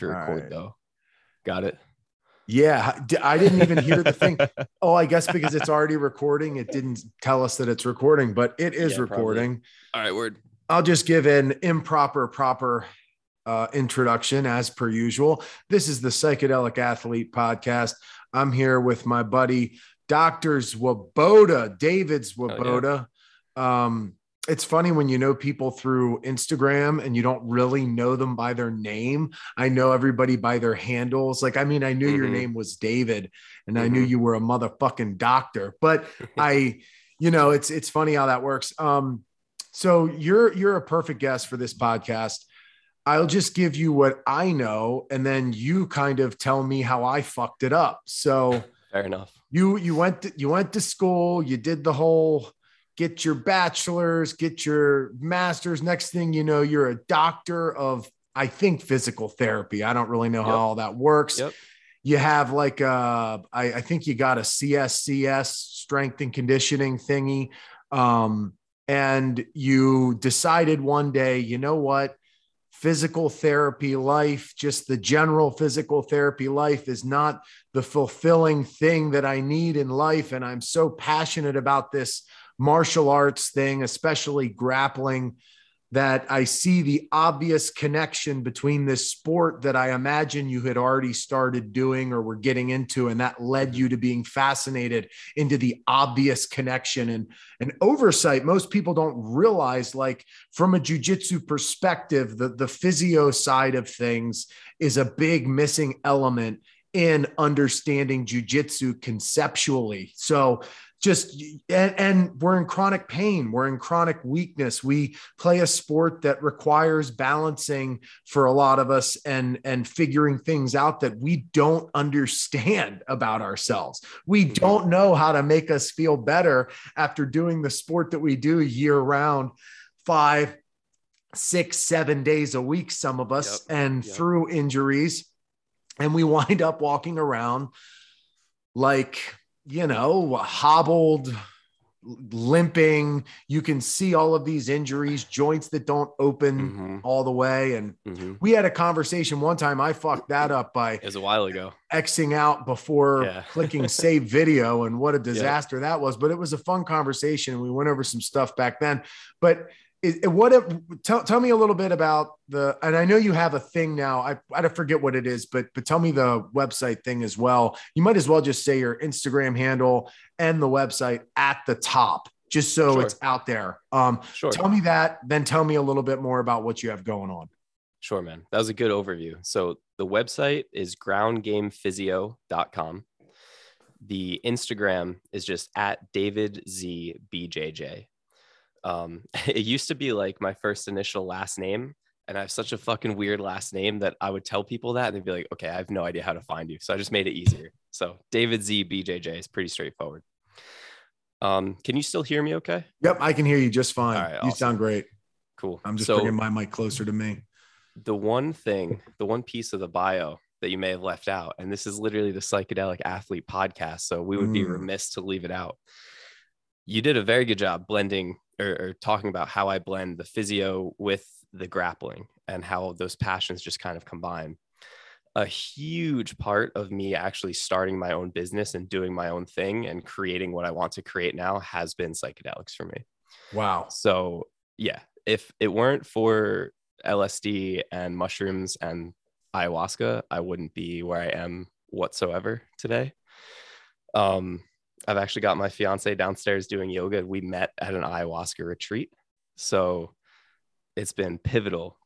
to record right. though. Got it. Yeah, I didn't even hear the thing. Oh, I guess because it's already recording, it didn't tell us that it's recording, but it is Yeah, probably. recording. All right, word. I'll just give an improper, proper uh, introduction as per usual. This is the Psychedelic Athlete Podcast. I'm here with my buddy, Dr. Zwoboda, David Zwoboda. Um, it's funny when you know people through Instagram and you don't really know them by their name. I know everybody by their handles. Like, I mean, I knew your Mhm. name was David and I knew Mhm. you were a motherfucking doctor, but I, you know, it's it's funny how that works. Um, so you're you're a perfect guest for this podcast. I'll just give you what I know, and then you kind of tell me how I fucked it up. So Fair enough. you you went to, you went to school, you did the whole get your bachelor's, get your master's. Next thing you know, you're a doctor of I think physical therapy. I don't really know how all that works. Yep. You have like uh I, I think you got a CSCS strength and conditioning thingy. Um, and you decided one day, you know what? Physical therapy life, just the general physical therapy life is not the fulfilling thing that I need in life. And I'm so passionate about this martial arts thing, especially grappling, that I see the obvious connection between this sport that I imagine you had already started doing or were getting into. And that led you to being fascinated into the obvious connection and an oversight. Most people don't realize, like, from a jujitsu perspective, the, the physio side of things is a big missing element in understanding jujitsu conceptually. So just and, and we're in chronic pain, we're in chronic weakness. We play a sport that requires balancing for a lot of us and and figuring things out that we don't understand about ourselves. We don't know how to make us feel better after doing the sport that we do year round, five, six, seven days a week, some of us, Yep. and Yep. through injuries. And we wind up walking around like, you know, hobbled, limping. You can see all of these injuries, joints that don't open Mhm. all the way. And Mhm. we had a conversation one time. I fucked that up by It was a while ago. Xing out before Yeah. clicking save video and what a disaster that was. But it was a fun conversation. and We went over some stuff back then. But it, it- what if, tell, tell me a little bit about the, and I know you have a thing now. I, I forget what it is, but, but tell me the website thing as well. You might as well just say your Instagram handle and the website at the top, just so Sure. it's out there. Um, Sure. Tell me that, then tell me a little bit more about what you have going on. Sure, man. That was a good overview. So the website is groundgamephysio.com. The Instagram is just at David Z BJJ. Um, it used to be like my first initial last name, and I have such a fucking weird last name that I would tell people that and they'd be like, okay, I have no idea how to find you. So I just made it easier. So David Z BJJ is pretty straightforward. Um, can you still hear me okay? Yep. I can hear you just fine. Right, you sound great. Cool. I'm just so, bringing my mic closer to me. the one thing, the one piece of the bio that you may have left out, and this is literally the psychedelic athlete podcast, so we would be Mm. remiss to leave it out. You did a very good job blending or, or talking about how I blend the physio with the grappling and how those passions just kind of combine. A huge part of me actually starting my own business and doing my own thing and creating what I want to create now has been psychedelics for me. Wow. So yeah, if it weren't for LSD and mushrooms and ayahuasca, I wouldn't be where I am whatsoever today. Um, I've actually got my fiance downstairs doing yoga. We met at an ayahuasca retreat. So it's been pivotal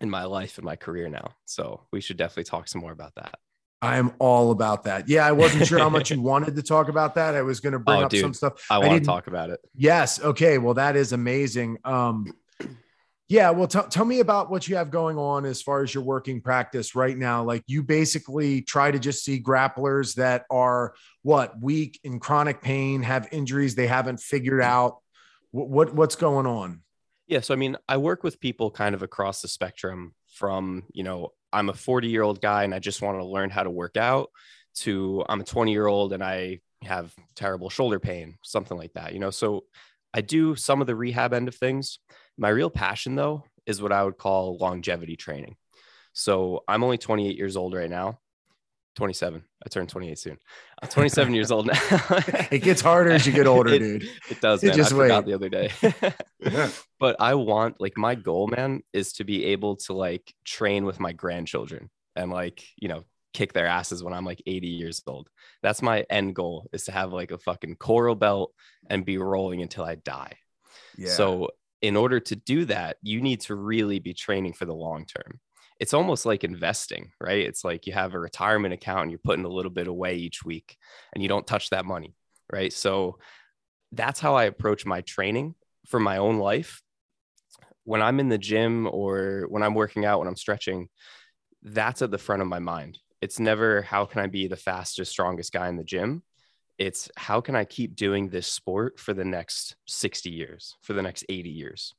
in my life and my career now. So we should definitely talk some more about that. I am all about that. Yeah, I wasn't sure how much you wanted to talk about that. I was going to bring Oh, up dude, some stuff. I want to talk about it. Yes. Okay. Well, that is amazing. Um, yeah. Well, t- tell me about what you have going on as far as your working practice right now. Like you basically try to just see grapplers that are what weak in chronic pain, have injuries they haven't figured mm-hmm. out. What, what what's going on? Yeah. So, I mean, I work with people kind of across the spectrum from, you know, I'm a 40 year old guy and I just want to learn how to work out to I'm a 20 year old and I have terrible shoulder pain, something like that, you know. So, I do some of the rehab end of things. My real passion, though, is what I would call longevity training. So I'm only 28 years old right now. 27. I turned 28 soon. I'm 27 years old now. it gets harder as you get older, it, dude. It does. Man. just I forgot wait. the other day. but I want like my goal, man, is to be able to like train with my grandchildren and like, you know, kick their asses when I'm like 80 years old. That's my end goal is to have like a fucking coral belt and be rolling until I die. Yeah. So in order to do that, you need to really be training for the long term. It's almost like investing, right? It's like you have a retirement account and you're putting a little bit away each week and you don't touch that money, right? So that's how I approach my training for my own life. When I'm in the gym or when I'm working out, when I'm stretching, that's at the front of my mind. It's never how can I be the fastest, strongest guy in the gym? It's how can I keep doing this sport for the next 60 years, for the next 80 years?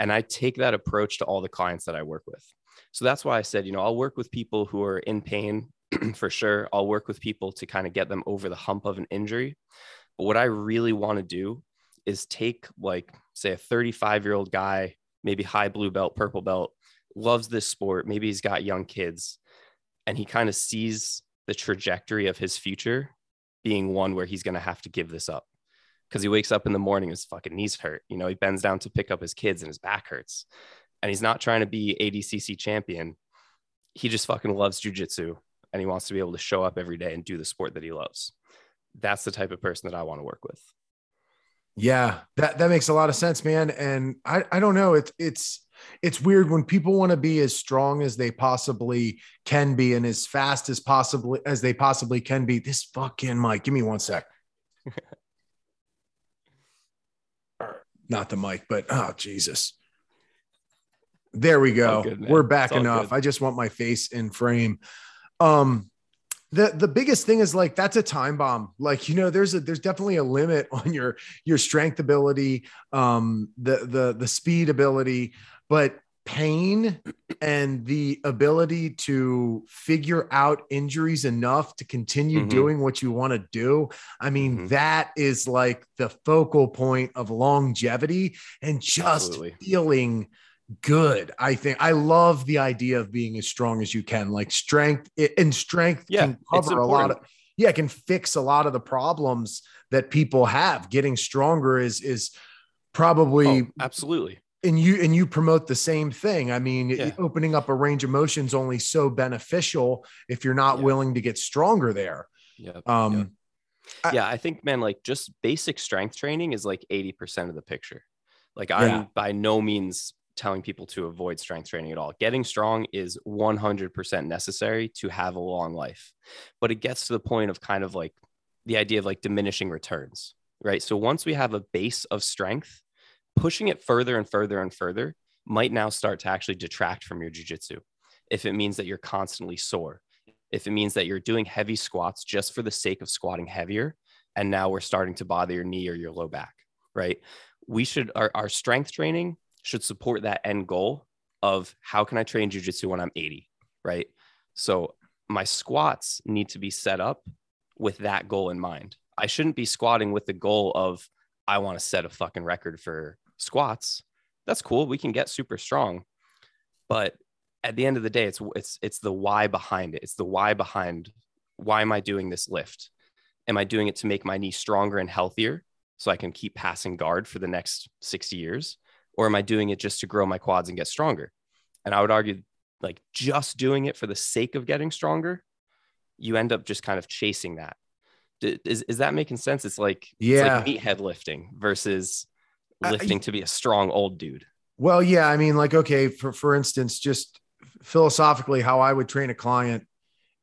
And I take that approach to all the clients that I work with. So that's why I said, you know, I'll work with people who are in pain for sure. I'll work with people to kind of get them over the hump of an injury. But what I really want to do is take, like, say, a 35 year old guy, maybe high blue belt, purple belt, loves this sport. Maybe he's got young kids and he kind of sees the trajectory of his future being one where he's going to have to give this up because he wakes up in the morning, his fucking knees hurt. You know, he bends down to pick up his kids and his back hurts. And he's not trying to be ADCC champion. He just fucking loves jujitsu and he wants to be able to show up every day and do the sport that he loves. That's the type of person that I want to work with. Yeah, that that makes a lot of sense, man. And I I don't know, it's it's it's weird when people want to be as strong as they possibly can be and as fast as possibly as they possibly can be. This fucking mic, give me one sec. Not the mic, but oh Jesus. There we go. good. We're back enough. good. I just want my face in frame. Um the the biggest thing is like that's a time bomb like you know there's a there's definitely a limit on your your strength ability um the the the speed ability but pain and the ability to figure out injuries enough to continue Mhm. doing what you want to do i mean Mhm. that is like the focal point of longevity and just Absolutely. feeling good i think i love the idea of being as strong as you can like strength and strength Yeah, can cover a lot of yeah can fix a lot of the problems that people have getting stronger is is probably Oh, absolutely. And you and you promote the same thing i mean Yeah. opening up a range of motion is only so beneficial if you're not Yeah. willing to get stronger there Yeah. um I- yeah, I think, man, like just basic strength training is like 80% of the picture. Like, I'm Yeah. by no means telling people to avoid strength training at all. Getting strong is 100% necessary to have a long life. But it gets to the point of kind of like the idea of like diminishing returns, right? So, once we have a base of strength, pushing it further and further and further might now start to actually detract from your jujitsu. If it means that you're constantly sore, if it means that you're doing heavy squats just for the sake of squatting heavier, and now we're starting to bother your knee or your low back, right? We should, our, our strength training should support that end goal of how can I train jujitsu when I'm 80, right? So my squats need to be set up with that goal in mind. I shouldn't be squatting with the goal of, I want to set a fucking record for squats. That's cool. We can get super strong. But at the end of the day, it's it's it's the why behind it. It's the why behind why am I doing this lift? Am I doing it to make my knee stronger and healthier so I can keep passing guard for the next 60 years? Or am I doing it just to grow my quads and get stronger? And I would argue, like, just doing it for the sake of getting stronger, you end up just kind of chasing that. Is, Is, that making sense? It's like, Yeah. it's like meathead lifting versus Lifting to be a strong old dude. Well, yeah, I mean, like, okay, for for instance, just philosophically, how I would train a client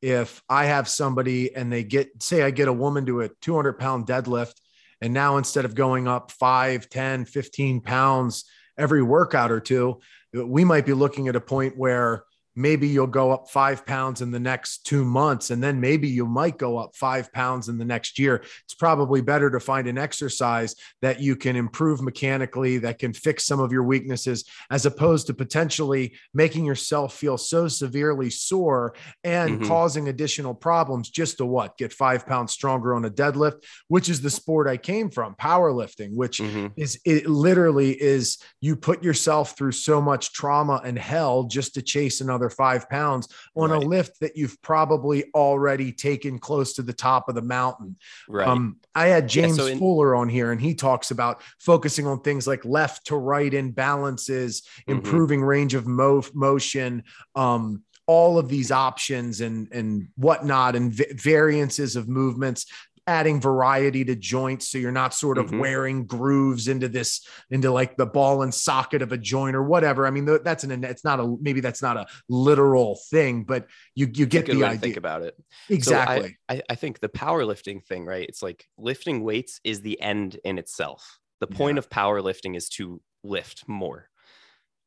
if I have somebody and they get, say, I get a woman to a 200 pound deadlift, and now instead of going up 5, 10, 15 pounds every workout or two, we might be looking at a point where maybe you'll go up five pounds in the next two months, and then maybe you might go up five pounds in the next year. It's probably better to find an exercise that you can improve mechanically, that can fix some of your weaknesses, as opposed to potentially making yourself feel so severely sore and Mhm. causing additional problems just to what? Get five pounds stronger on a deadlift, which is the sport I came from, powerlifting, which Mhm. is it literally is you put yourself through so much trauma and hell just to chase another another five pounds on right. a lift that you've probably already taken close to the top of the mountain. Right. Um, I had James yeah, so in- Fuller on here, and he talks about focusing on things like left to right imbalances, mm-hmm. improving range of mo- motion. Um, all of these options and and whatnot and v- variances of movements adding variety to joints so you're not sort of mm-hmm. wearing grooves into this into like the ball and socket of a joint or whatever. I mean that's an it's not a maybe that's not a literal thing but you you get the idea think about it. Exactly. So I, I think the powerlifting thing right it's like lifting weights is the end in itself. The point yeah. of powerlifting is to lift more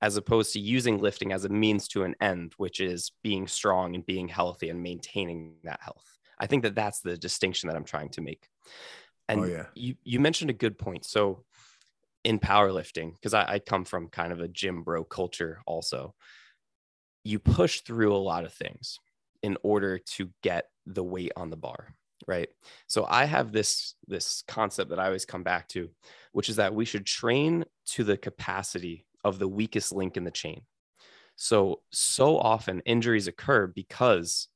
as opposed to using lifting as a means to an end which is being strong and being healthy and maintaining that health I think that that's the distinction that I'm trying to make. And oh, yeah. you, you mentioned a good point. So in powerlifting, because I, I come from kind of a gym bro culture also, you push through a lot of things in order to get the weight on the bar right so i have this this concept that i always come back to which is that we should train to the capacity of the weakest link in the chain so so often injuries occur because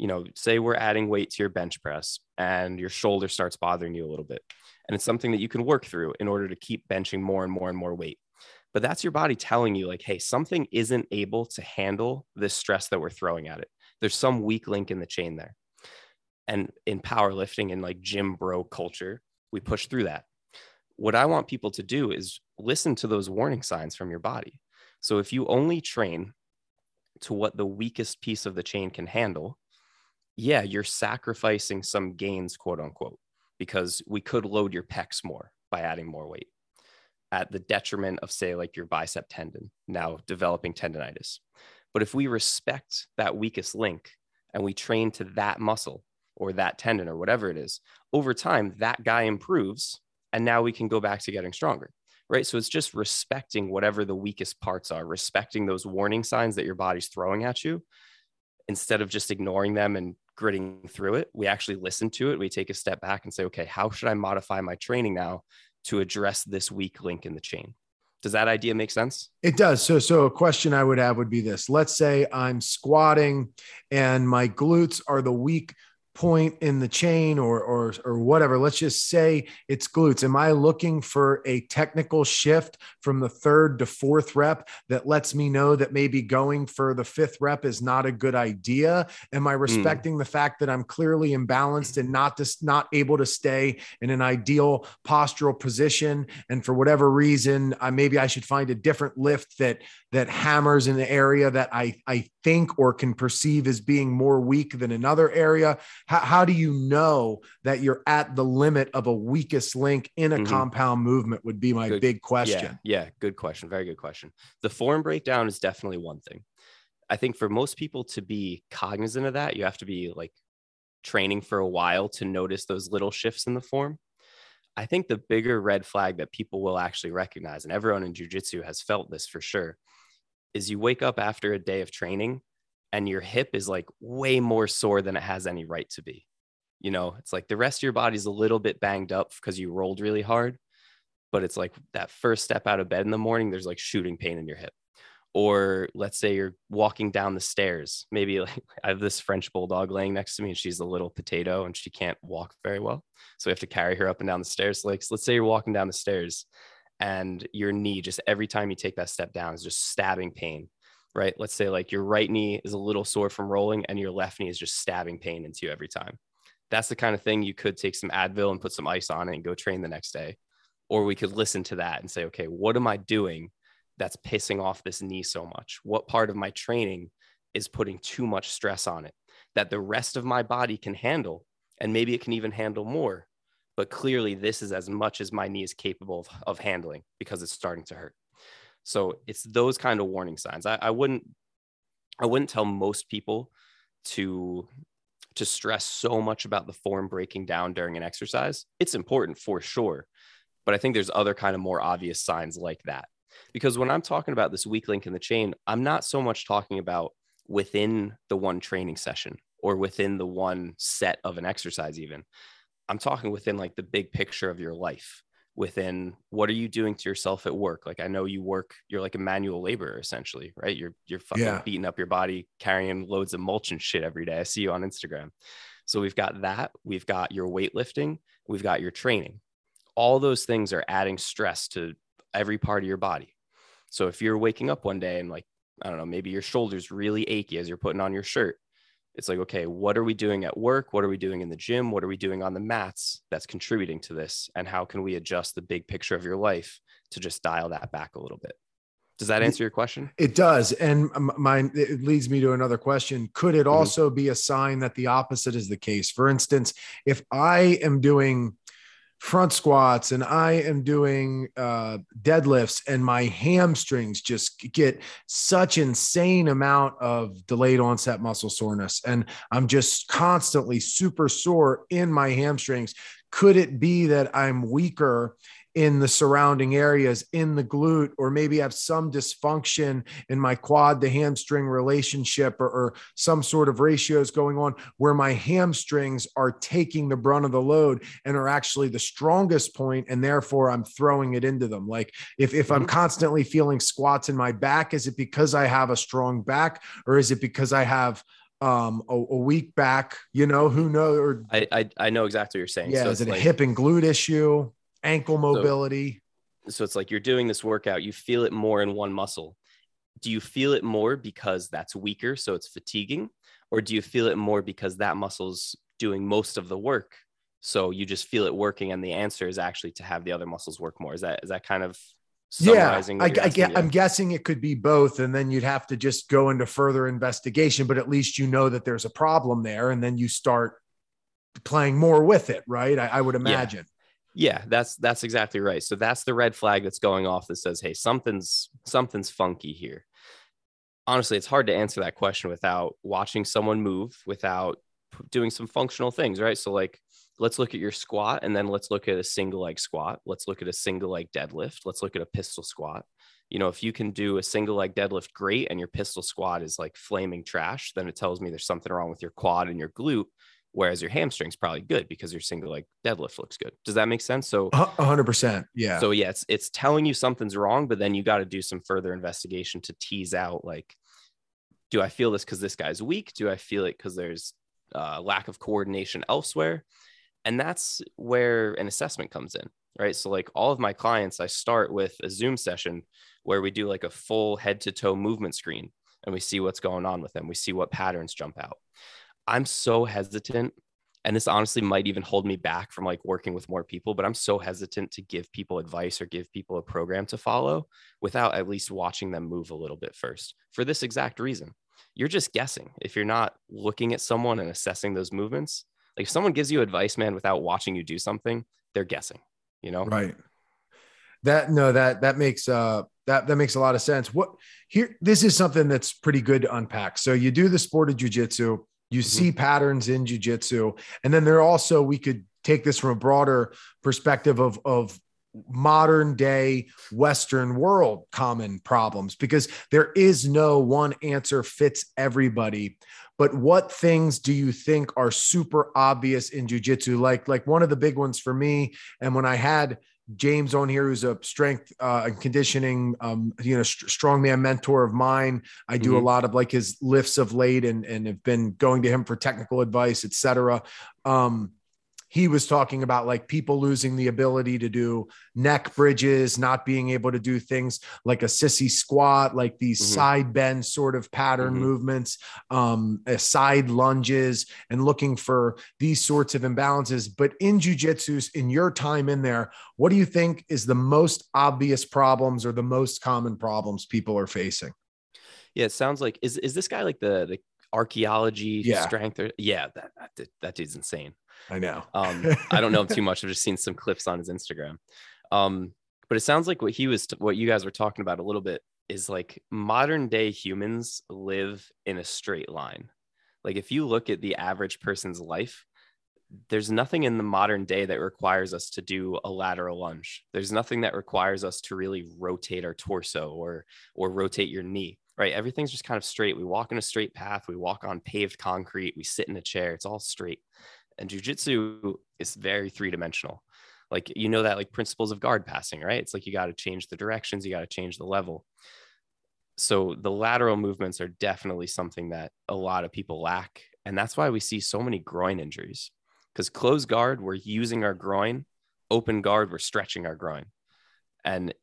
you know, say we're adding weight to your bench press and your shoulder starts bothering you a little bit. And it's something that you can work through in order to keep benching more and more and more weight. But that's your body telling you, like, hey, something isn't able to handle this stress that we're throwing at it. There's some weak link in the chain there. And in powerlifting and like gym bro culture, we push through that. What I want people to do is listen to those warning signs from your body. So if you only train to what the weakest piece of the chain can handle, yeah, you're sacrificing some gains, quote unquote, because we could load your pecs more by adding more weight at the detriment of, say, like your bicep tendon now developing tendonitis. But if we respect that weakest link and we train to that muscle or that tendon or whatever it is, over time, that guy improves. And now we can go back to getting stronger. Right. So it's just respecting whatever the weakest parts are, respecting those warning signs that your body's throwing at you instead of just ignoring them and gritting through it, we actually listen to it. We take a step back and say, okay, how should I modify my training now to address this weak link in the chain? Does that idea make sense? It does. So, so a question I would have would be this: Let's say I'm squatting and my glutes are the weak point in the chain or or or whatever let's just say it's glutes am i looking for a technical shift from the third to fourth rep that lets me know that maybe going for the fifth rep is not a good idea am i hmm. respecting mm. the fact that i'm clearly imbalanced and not just not able to stay in an ideal postural position and for whatever reason I, maybe i should find a different lift that that hammers in the area that i i think or can perceive as being more weak than another area how, how do you know that you're at the limit of a weakest link in a mm-hmm. compound movement would be my good, big question. yeah, yeah good question very good question. The form breakdown is definitely one thing. I think for most people to be cognizant of that you have to be like training for a while to notice those little shifts in the form. I think the bigger red flag that people will actually recognize and everyone in jiu-jitsu has felt this for sure is you wake up after a day of training and your hip is like way more sore than it has any right to be. You know, it's like the rest of your body's a little bit banged up because you rolled really hard, but it's like that first step out of bed in the morning, there's like shooting pain in your hip. Or let's say you're walking down the stairs. Maybe like I have this French bulldog laying next to me and she's a little potato and she can't walk very well. So we have to carry her up and down the stairs. Like, let's say you're walking down the stairs and your knee just every time you take that step down is just stabbing pain right? Let's say like your right knee is a little sore from rolling and your left knee is just stabbing pain into you every time. That's the kind of thing you could take some advil and put some ice on it and go train the next day. Or we could listen to that and say okay what am i doing that's pissing off this knee so much? What part of my training is putting too much stress on it that the rest of my body can handle and maybe it can even handle more? But clearly this is as much as my knee is capable of, of handling because it's starting to hurt. So it's those kind of warning signs. I, I wouldn't I wouldn't tell most people to to stress so much about the form breaking down during an exercise. It's important for sure, but I think there's other kind of more obvious signs like that. Because when I'm talking about this weak link in the chain, I'm not so much talking about within the one training session or within the one set of an exercise even. I'm talking within like the big picture of your life within what are you doing to yourself at work? Like i know you work you're like a manual laborer essentially right? You're you're fucking Yeah. beating up your body carrying loads of mulch and shit every day. I see you on instagram. So we've got that. We've got your weightlifting. We've got your training. All those things are adding stress to every part of your body. So if you're waking up one day and like i don't know maybe your shoulders really achy as you're putting on your shirt it's like okay what are we doing at work what are we doing in the gym what are we doing on the mats that's contributing to this and how can we adjust the big picture of your life to just dial that back a little bit does that answer your question It does. And mine, it leads me to another question. Could it Mhm. also be a sign that the opposite is the case? For instance, if I am doing front squats and I am doing uh, deadlifts and my hamstrings just get such insane amount of delayed onset muscle soreness and I'm just constantly super sore in my hamstrings, could it be that I'm weaker in the surrounding areas in the glute or maybe have some dysfunction in my quad to hamstring relationship or, or some sort of ratios going on where my hamstrings are taking the brunt of the load and are actually the strongest point and therefore i'm throwing it into them. Like if, if i'm Mhm. constantly feeling squats in my back is it because i have a strong back or is it because i have um a, a weak back? You know who knows or I, I i know exactly what you're saying. Yeah so is it a hip and glute issue ankle mobility. so it's like you're doing this workout you feel it more in one muscle. Do you feel it more because that's weaker so it's fatiguing? Or do you feel it more because that muscle's doing most of the work so you just feel it working and the answer is actually to have the other muscles work more? Is that is that kind of yeah summarizing I, I, I'm guessing it could be both and then you'd have to just go into further investigation but at least you know that there's a problem there and then you start playing more with it right? I, I would imagine Yeah, that's that's exactly right. So that's the red flag that's going off that says, "Hey, something's something's funky here." Honestly, it's hard to answer that question without watching someone move, without doing some functional things, right? So like let's look at your squat and then let's look at a single leg squat. Let's look at a single leg deadlift. Let's look at a pistol squat. You know, if you can do a single leg deadlift great and your pistol squat is like flaming trash, then it tells me there's something wrong with your quad and your glute whereas your hamstring's probably good because your single leg deadlift looks good. Does that make sense? So A a hundred percent yeah so yeah, it's it's telling you something's wrong, but then you got to do some further investigation to tease out like, do I feel this because this guy's weak? Do I feel it because there's uh, lack of coordination elsewhere? And that's where an assessment comes in, right? So like all of my clients, I start with a Zoom session where we do like a full head to toe movement screen, and we see what's going on with them. We see what patterns jump out. I'm so hesitant and this honestly might even hold me back from like working with more people but i'm so hesitant to give people advice or give people a program to follow without at least watching them move a little bit first for this exact reason. You're just guessing. If you're not looking at someone and assessing those movements like if someone gives you advice man without watching you do something they're guessing you know? Right. That no that that makes uh that that makes a lot of sense. What here this is something that's pretty good to unpack. So you do the sport of jujitsu you mm-hmm. see patterns in jujitsu and then there also we could take this from a broader perspective of of modern day western world common problems because there is no one answer fits everybody. But what things do you think are super obvious in jujitsu like like one of the big ones for me and when i had James on here, who's a strength uh, and conditioning, um, you know, st- strongman mentor of mine. I do a Mhm. lot of like his lifts of late, and and have been going to him for technical advice, etc. Um, he was talking about like people losing the ability to do neck bridges, not being able to do things like a sissy squat, like these Mhm. side bend sort of pattern Mhm. movements, um, uh, side lunges, and looking for these sorts of imbalances. But in jujitsu, in your time in there, what do you think is the most obvious problems or the most common problems people are facing? yeah it sounds like is, is this guy like the the archaeology Yeah. strength or yeah that, that that dude's insane I know. Um, I don't know him too much. I've just seen some clips on his Instagram. Um, but it sounds like what he was, what you guys were talking about a little bit is like modern day humans live in a straight line. Like if you look at the average person's life, there's nothing in the modern day that requires us to do a lateral lunge. There's nothing that requires us to really rotate our torso or or rotate your knee. Right? Everything's just kind of straight. We walk in a straight path. We walk on paved concrete. We sit in a chair. It's all straight and jujitsu is very three dimensional. like you know that like principles of guard passing right? It's like you got to change the directions you got to change the level. So the lateral movements are definitely something that a lot of people lack and that's why we see so many groin injuries. Because closed guard we're using our groin open guard we're stretching our groin. And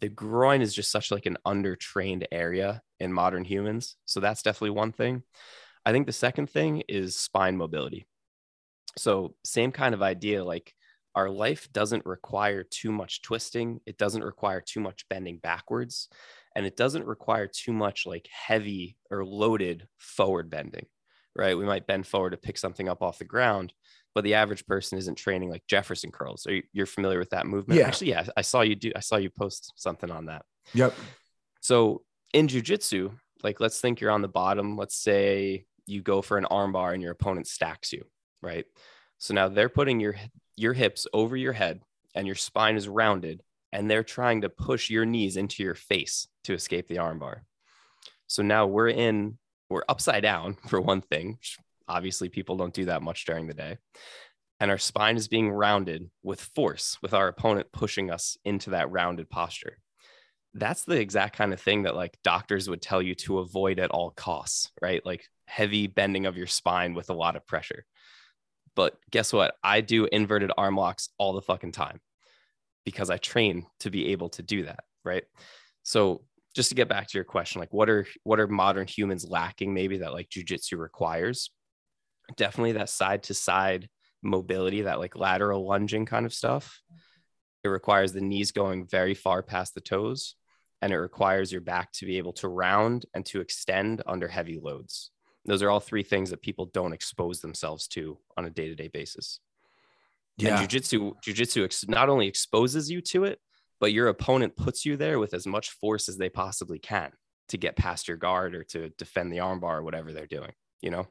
the groin is just such like an undertrained area in modern humans. So that's definitely one thing. I think the second thing is spine mobility so same kind of idea like our life doesn't require too much twisting it doesn't require too much bending backwards and it doesn't require too much like heavy or loaded forward bending right we might bend forward to pick something up off the ground but the average person isn't training like jefferson curls are you, you're familiar with that movement Yeah. actually yeah i saw you do i saw you post something on that Yep. so in jujitsu, like let's think you're on the bottom. Let's say you go for an armbar and your opponent stacks you, right? So now they're putting your your hips over your head and your spine is rounded and they're trying to push your knees into your face to escape the armbar. So now we're in we're upside down for one thing. Obviously people don't do that much during the day. And our spine is being rounded with force with our opponent pushing us into that rounded posture that's the exact kind of thing that like doctors would tell you to avoid at all costs, right? Like heavy bending of your spine with a lot of pressure. But guess what? I do inverted arm locks all the fucking time because I train to be able to do that, right? So just to get back to your question, like what are what are modern humans lacking maybe that like jujitsu requires? Definitely that side to side mobility, that like lateral lunging kind of stuff. It requires the knees going very far past the toes, and it requires your back to be able to round and to extend under heavy loads. Those are all three things that people don't expose themselves to on a day to day basis. Yeah. And jujitsu, jujitsu ex- not only exposes you to it, but your opponent puts you there with as much force as they possibly can to get past your guard or to defend the armbar or whatever they're doing. You know?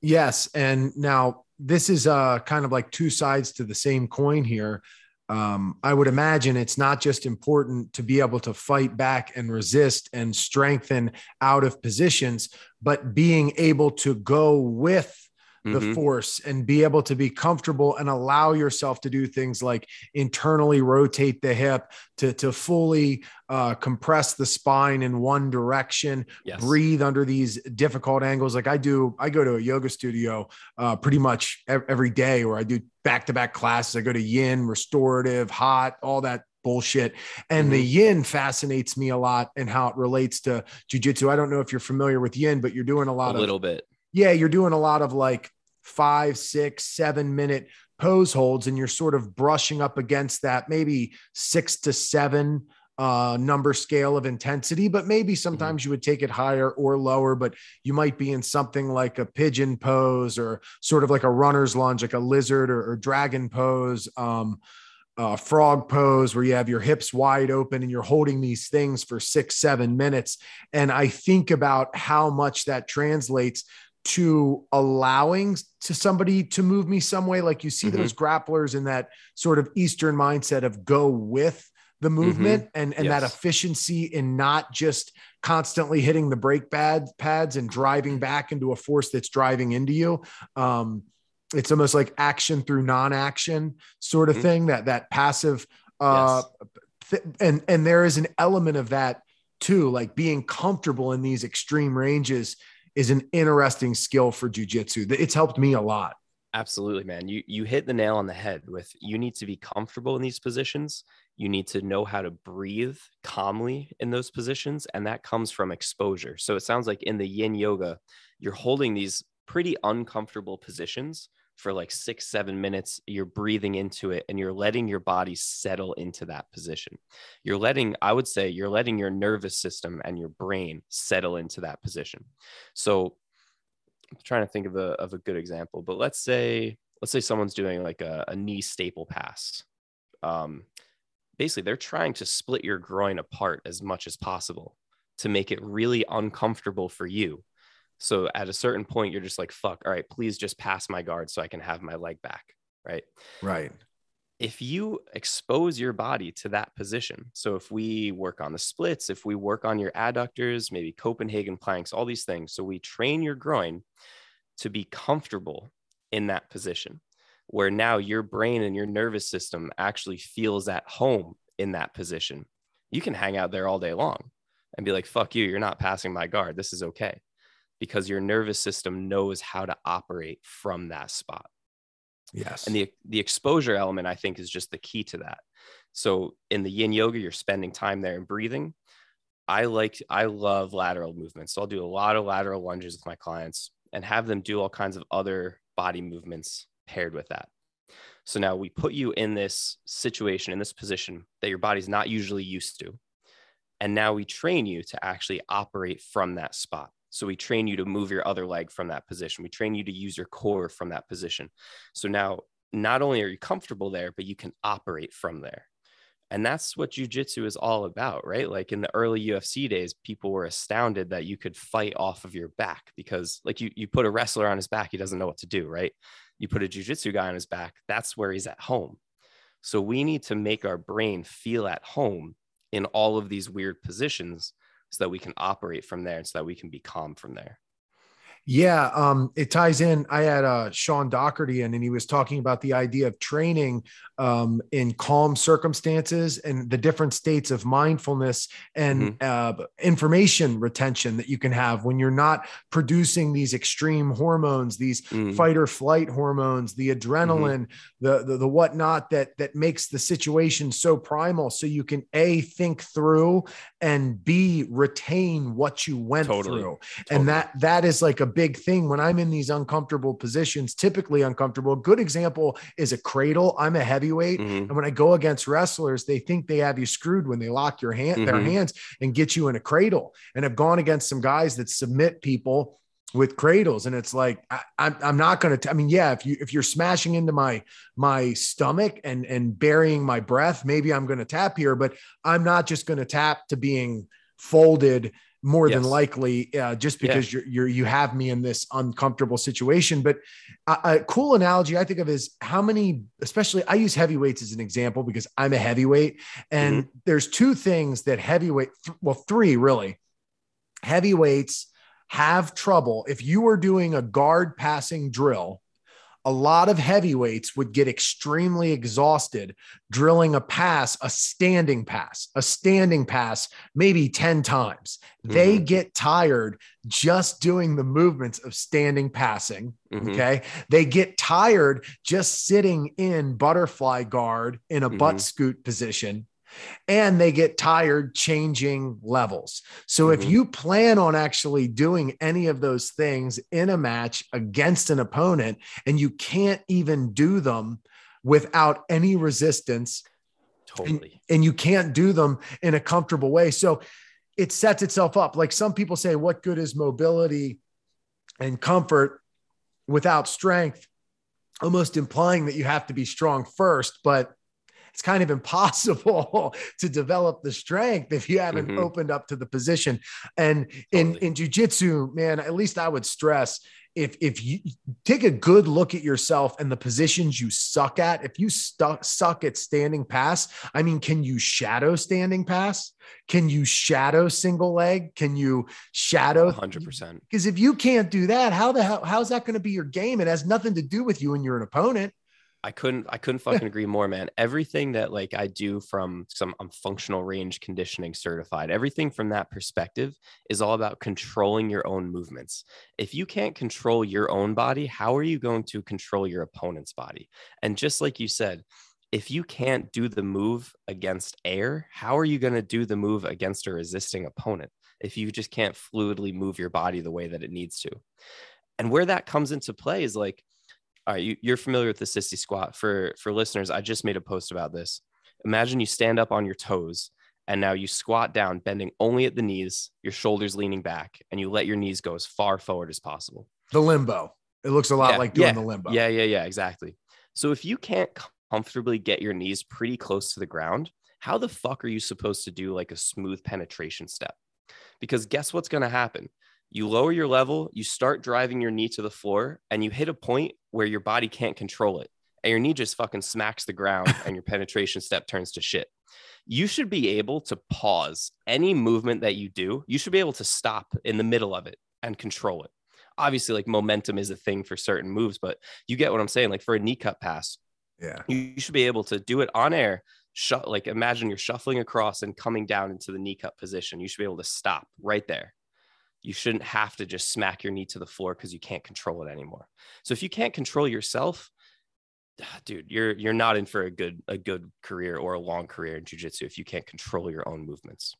Yes. And now this is uh, kind of like two sides to the same coin here. Um, I would imagine it's not just important to be able to fight back and resist and strengthen out of positions, but being able to go with the Mhm. force and be able to be comfortable and allow yourself to do things like internally rotate the hip to, to fully uh, compress the spine in one direction Yes. breathe under these difficult angles. Like I do, I go to a yoga studio uh, pretty much ev- every day where I do back to back classes. I go to yin, restorative, hot, all that bullshit. And the yin fascinates me a lot and how it relates to jujitsu. I don't know if you're familiar with yin, but you're doing a A lot of little bit. Yeah, you're doing a lot of like five, six, seven minute pose holds, and you're sort of brushing up against that maybe six to seven uh, number scale of intensity, but maybe sometimes you would take it higher or lower, but you might be in something like a pigeon pose or sort of like a runner's lunge, like a lizard or, or dragon pose. Um, uh, frog pose where you have your hips wide open and you're holding these things for six, seven minutes. And I think about how much that translates to allowing to somebody to move me some way. Like you see Mhm. those grapplers in that sort of Eastern mindset of go with the movement and, and that efficiency in not just constantly hitting the brake pad pads and driving back into a force that's driving into you. Um, it's almost like action through non-action sort of Mhm. thing that that passive uh th- and and there is an element of that too like being comfortable in these extreme ranges is an interesting skill for jujitsu it's helped me a lot Absolutely, man. You you hit the nail on the head with you need to be comfortable in these positions. You need to know how to breathe calmly in those positions and that comes from exposure. So it sounds like in the yin yoga, you're holding these pretty uncomfortable positions for like 6 7 minutes. You're breathing into it and you're letting your body settle into that position. You're letting I would say you're letting your nervous system and your brain settle into that position. So I'm trying to think of a of a good example, but let's say let's say someone's doing like a, a knee staple pass. Um, basically, they're trying to split your groin apart as much as possible to make it really uncomfortable for you. So at a certain point, you're just like, "Fuck! All right, please just pass my guard so I can have my leg back." Right? right if you expose your body to that position, so if we work on the splits, if we work on your adductors, maybe Copenhagen planks, all these things, so we train your groin to be comfortable in that position. where now your brain and your nervous system actually feels at home in that position. You can hang out there all day long and be like, fuck you, you're not passing my guard. This is okay. Because your nervous system knows how to operate from that spot. Yes. And the the exposure element, I think, is just the key to that. So in the yin yoga, you're spending time there and breathing. I like, I love lateral movements. So I'll do a lot of lateral lunges with my clients and have them do all kinds of other body movements paired with that. So now we put you in this situation, in this position that your body's not usually used to. And now we train you to actually operate from that spot. So we train you to move your other leg from that position. We train you to use your core from that position. So now not only are you comfortable there, but you can operate from there. And that's what jujitsu is all about, right? Like in the early UFC days, people were astounded that you could fight off of your back because, like, you, you put a wrestler on his back, he doesn't know what to do, right? You put a jujitsu guy on his back, that's where he's at home. So we need to make our brain feel at home in all of these weird positions so that we can operate from there and so that we can be calm from there. Yeah, um, it ties in. I had uh, Sean Doherty in, and he was talking about the idea of training um, in calm circumstances and the different states of mindfulness and mm-hmm. uh, information retention that you can have when you're not producing these extreme hormones, these mm-hmm. fight or flight hormones, the adrenaline, mm-hmm. the, the the whatnot that that makes the situation so primal. So you can a think through and b retain what you went totally. through, totally. and that that is like a big thing when I'm in these uncomfortable positions, typically uncomfortable. A good example is a cradle. I'm a heavyweight. Mm-hmm. And when I go against wrestlers, they think they have you screwed when they lock your hand, mm-hmm. their hands and get you in a cradle. And I've gone against some guys that submit people with cradles and it's like I, am I'm, I'm not going to i mean yeah if you if you're smashing into my my stomach and and burying my breath maybe i'm going to tap here but i'm not just going to tap to being folded more yes. than likely uh, just because yeah. you're, you're you have me in this uncomfortable situation but a, a, cool analogy i think of is how many especially i use heavyweights as an example because i'm a heavyweight and mm-hmm. there's two things that heavyweight well three really heavyweights have trouble if you are doing a guard passing drill a lot of heavyweights would get extremely exhausted drilling a pass, a standing pass, a standing pass, maybe 10 times. Mm-hmm. They get tired just doing the movements of standing passing. Mm-hmm. Okay. They get tired just sitting in butterfly guard in a mm-hmm. butt scoot position and they get tired changing levels. So mm-hmm. if you plan on actually doing any of those things in a match against an opponent and you can't even do them without any resistance, totally. And, and you can't do them in a comfortable way. So it sets itself up. Like some people say, what good is mobility and comfort without strength? Almost implying that you have to be strong first, but it's kind of impossible to develop the strength if you haven't mm-hmm. opened up to the position. And in totally. in jujitsu, man, at least I would stress if if you take a good look at yourself and the positions you suck at, if you stuck suck at standing pass, I mean, can you shadow standing pass? Can you shadow single leg? Can you shadow 100%? Because if you can't do that, how the hell how's that going to be your game? It has nothing to do with you and you're an opponent. I couldn't I couldn't fucking agree more, man. Everything that like I do from some I'm functional range conditioning certified. Everything from that perspective is all about controlling your own movements. If you can't control your own body, how are you going to control your opponent's body? And just like you said, if you can't do the move against air, how are you going to do the move against a resisting opponent if you just can't fluidly move your body the way that it needs to? And where that comes into play is like all right, you, are familiar with the sissy squat. For for listeners, I just made a post about this. Imagine you stand up on your toes and now you squat down, bending only at the knees, your shoulders leaning back, and you let your knees go as far forward as possible. The limbo. It looks a lot yeah, like doing yeah, the limbo. Yeah, yeah, yeah, exactly. So if you can't comfortably get your knees pretty close to the ground, how the fuck are you supposed to do like a smooth penetration step? Because guess what's going to happen? You lower your level, you start driving your knee to the floor, and you hit a point where your body can't control it. And your knee just fucking smacks the ground and your penetration step turns to shit. You should be able to pause any movement that you do. You should be able to stop in the middle of it and control it. obviously like momentum is a thing for certain moves, but you get what I'm saying. Like for a knee cut pass, yeah, you should be able to do it on air. Shut like imagine you're shuffling across and coming down into the knee cut position. You should be able to stop right there. You shouldn't have to just smack your knee to the floor because you can't control it anymore. So if you can't control yourself, dude, you're you're not in for a good a good career or a long career in jujitsu if you can't control your own movements.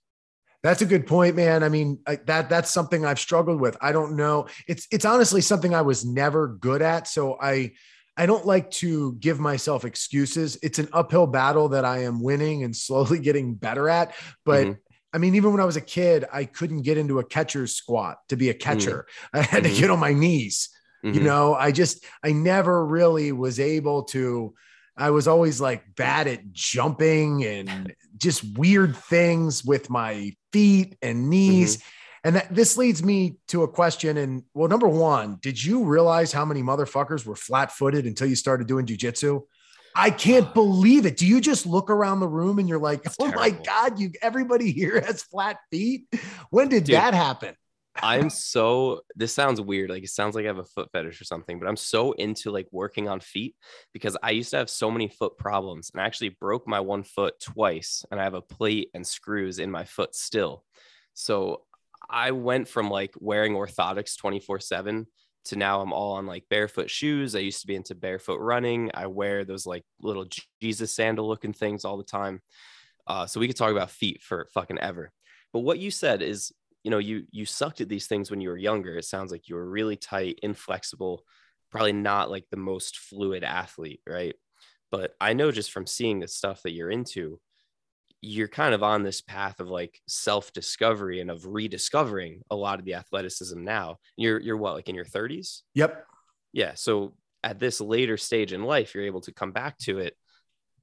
That's a good point, man. I mean, I, that that's something I've struggled with. I don't know. It's it's honestly something I was never good at. So I I don't like to give myself excuses. It's an uphill battle that I am winning and slowly getting better at. But mm-hmm. I mean, even when I was a kid, I couldn't get into a catcher's squat to be a catcher. Mm-hmm. I had to mm-hmm. get on my knees. You mm-hmm. know, I just I never really was able to I was always like bad at jumping and just weird things with my feet and knees. Mm-hmm. And that this leads me to a question. And well, number one, did you realize how many motherfuckers were flat footed until you started doing jujitsu? I can't believe it. Do you just look around the room and you're like, That's oh terrible. my God, you everybody here has flat feet? When did Dude, that happen? I'm so this sounds weird. Like it sounds like I have a foot fetish or something, but I'm so into like working on feet because I used to have so many foot problems and I actually broke my one foot twice and I have a plate and screws in my foot still. So I went from like wearing orthotics 24 7 to now I'm all on like barefoot shoes. I used to be into barefoot running. I wear those like little Jesus sandal looking things all the time. Uh, so we could talk about feet for fucking ever. But what you said is you know you you sucked at these things when you were younger it sounds like you were really tight inflexible probably not like the most fluid athlete right but i know just from seeing the stuff that you're into you're kind of on this path of like self discovery and of rediscovering a lot of the athleticism now. You're you're what like in your 30s yep. Yeah so at this later stage in life you're able to come back to it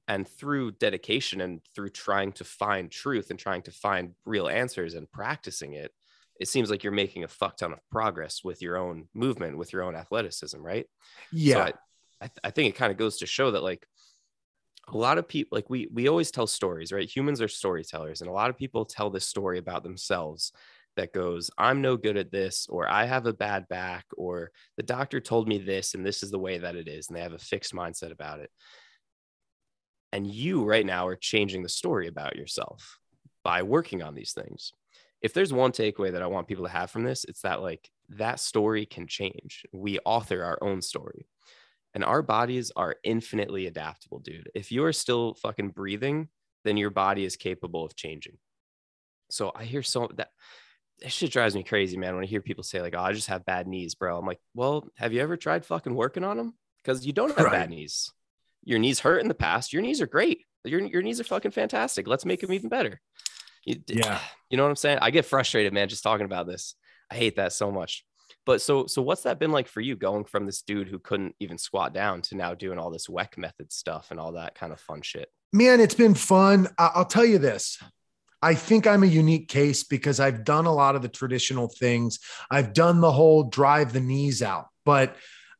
and through dedication and through trying to find truth and trying to find real answers and practicing it it seems like you're making a fuck ton of progress with your own movement with your own athleticism right? Yeah. So I, I, th- I think it kind of goes to show that like a lot of people like we we always tell stories right humans are storytellers and a lot of people tell this story about themselves that goes i'm no good at this or i have a bad back or the doctor told me this and this is the way that it is and they have a fixed mindset about it and you right now are changing the story about yourself by working on these things. If there's one takeaway that I want people to have from this, it's that like that story can change. We author our own story. And our bodies are infinitely adaptable, dude. If you are still fucking breathing, then your body is capable of changing. So I hear so that that shit drives me crazy, man. When I hear people say like, "Oh, I just have bad knees, bro," I'm like, "Well, have you ever tried fucking working on them? Because you don't have right. bad knees your knees hurt in the past. Your knees are great. Your, your knees are fucking fantastic. Let's make them even better. You, yeah. You know what I'm saying? I get frustrated, man, just talking about this. I hate that so much. But so so what's that been like for you going from this dude who couldn't even squat down to now doing all this Weck method stuff and all that kind of fun shit? Man, it's been fun. I'll tell you this. I think I'm a unique case because I've done a lot of the traditional things. I've done the whole drive the knees out, but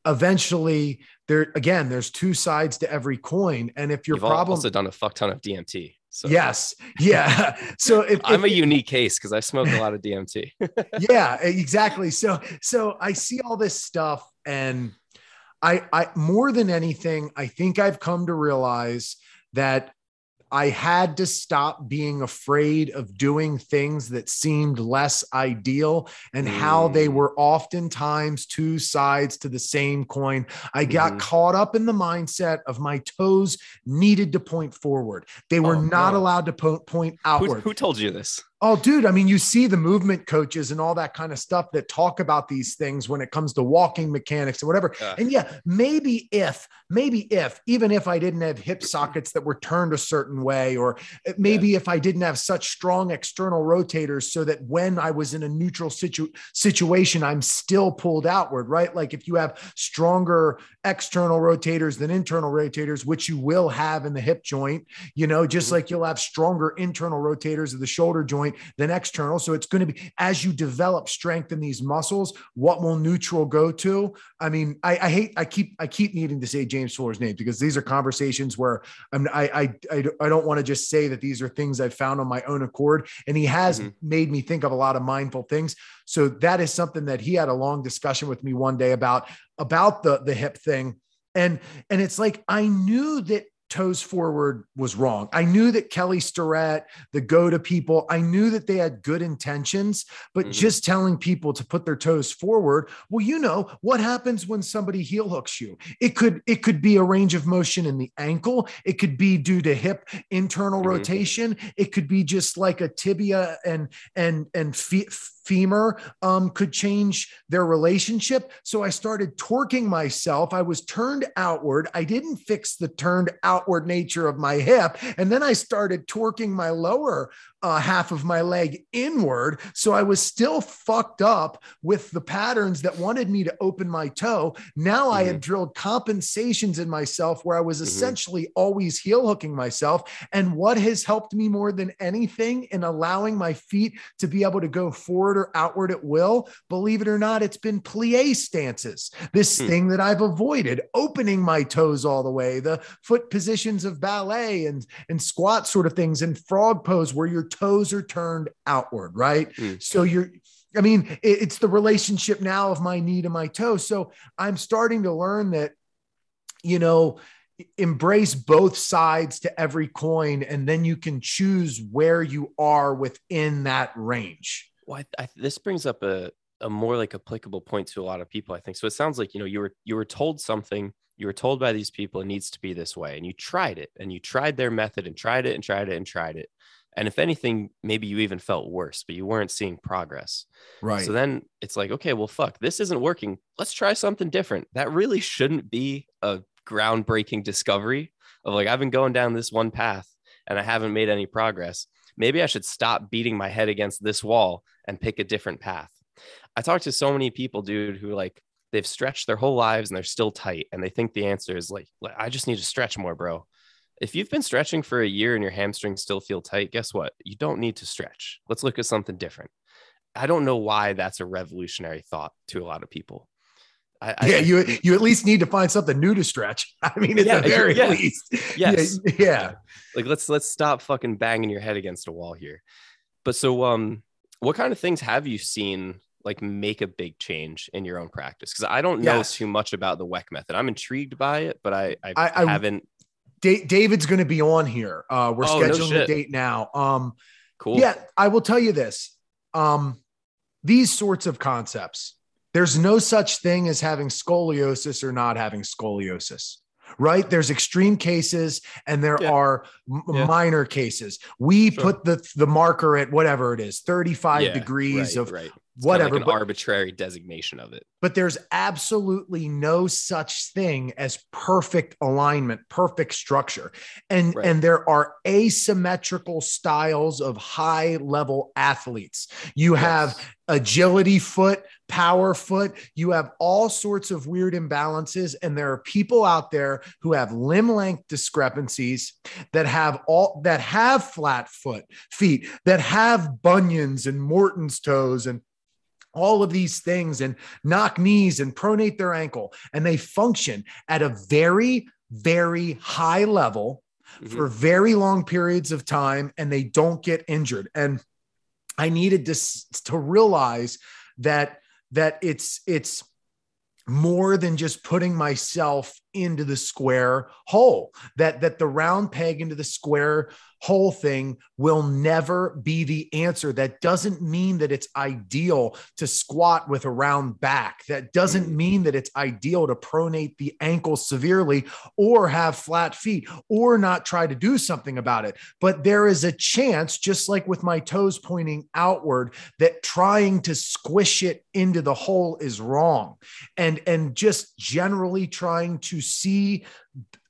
eventually there again there's two sides to every coin and if your You've problem also done a fuck ton of dmt so yes. Yeah. So if, i'm if, a unique case because i smoke a lot of dmt yeah exactly. So so i see all this stuff and i i more than anything i think i've come to realize that I had to stop being afraid of doing things that seemed less ideal and mm. how they mm. were oftentimes two sides to the same coin. I got mm. caught up in the mindset of my toes needed to point forward. They were oh, not no. allowed to po- point outward. Who, who told you this? Oh, dude. I mean, you see the movement coaches and all that kind of stuff that talk about these things when it comes to walking mechanics and whatever. Uh, and yeah, maybe if, maybe if, even if I didn't have hip sockets that were turned a certain way, or maybe yeah. if I didn't have such strong external rotators so that when I was in a neutral situ- situation, I'm still pulled outward, right? Like if you have stronger external rotators than internal rotators, which you will have in the hip joint, you know, just mm-hmm. like you'll have stronger internal rotators of the shoulder joint joint than external. So it's going to be as you develop strength in these muscles, what will neutral go to? I mean, I, I hate, I keep, I keep needing to say James Fuller's name because these are conversations where I'm, I, I, I, I don't want to just say that these are things I've found on my own accord. And he has mm-hmm. made me think of a lot of mindful things. So that is something that he had a long discussion with me one day about, about the, the hip thing. And, and it's like, I knew that toes forward was wrong. I knew that Kelly Starrett, the go to people, I knew that they had good intentions, but mm-hmm. just telling people to put their toes forward, well, you know, what happens when somebody heel hooks you? It could it could be a range of motion in the ankle, it could be due to hip internal mm-hmm. rotation, it could be just like a tibia and and and feet femur um, could change their relationship. So I started torquing myself. I was turned outward. I didn't fix the turned outward nature of my hip. And then I started torquing my lower uh, half of my leg inward. So I was still fucked up with the patterns that wanted me to open my toe. Now mm-hmm. I had mm-hmm. drilled compensations in myself where I was mm-hmm. essentially always heel hooking myself. And what has helped me more than anything in allowing my feet to be able to go forward or outward at will, believe it or not, it's been plie stances. This mm. thing that I've avoided, opening my toes all the way, the foot positions of ballet and, and squat sort of things, and frog pose where you're toes are turned outward, right? Mm. So you're, I mean, it's the relationship now of my knee to my toe. So I'm starting to learn that, you know, embrace both sides to every coin, and then you can choose where you are within that range. Well, I, I, this brings up a, a more like applicable point to a lot of people, I think. So it sounds like, you know, you were, you were told something, you were told by these people it needs to be this way, and you tried it and you tried their method and tried it and tried it and tried it. And if anything, maybe you even felt worse, but you weren't seeing progress. Right. So then it's like, okay, well, fuck, this isn't working. Let's try something different. That really shouldn't be a groundbreaking discovery of like, I've been going down this one path and I haven't made any progress. Maybe I should stop beating my head against this wall and pick a different path. I talk to so many people, dude, who like they've stretched their whole lives and they're still tight and they think the answer is like, I just need to stretch more, bro if you've been stretching for a year and your hamstrings still feel tight, guess what? You don't need to stretch. Let's look at something different. I don't know why that's a revolutionary thought to a lot of people. I, yeah, you you at least need to find something new to stretch. I mean, at yeah, the very yeah. least. Yes. Yeah, yeah. Like let's let's stop fucking banging your head against a wall here. But so um what kind of things have you seen like make a big change in your own practice? Because I don't know yes. too much about the Weck method. I'm intrigued by it, but I I, I haven't David's going to be on here. Uh, we're oh, scheduling no the date now. Um, cool. Yeah, I will tell you this. Um, these sorts of concepts, there's no such thing as having scoliosis or not having scoliosis right? There's extreme cases and there yeah. are m- yeah. minor cases. We sure. put the the marker at whatever it is, 35 yeah, degrees right, of right whatever like an but, arbitrary designation of it. But there's absolutely no such thing as perfect alignment perfect structure. And right. and there are asymmetrical styles of high level athletes. You yes. have agility foot power foot. You have all sorts of weird imbalances. And there are people out there who have limb length discrepancies that have all that have flat foot feet that have bunions and morton's toes and all of these things and knock knees and pronate their ankle. And they function at a very, very high level mm-hmm. for very long periods of time and they don't get injured. And I needed to, to realize that that it's it's more than just putting myself into the square hole that that the round peg into the square hole thing will never be the answer. That doesn't mean that it's ideal to squat with a round back. That doesn't mm. mean that it's ideal to pronate the ankle severely or have flat feet or not try to do something about it. But there is a chance, just like with my toes pointing outward, that trying to squish it into the hole is wrong. And, and just generally trying to see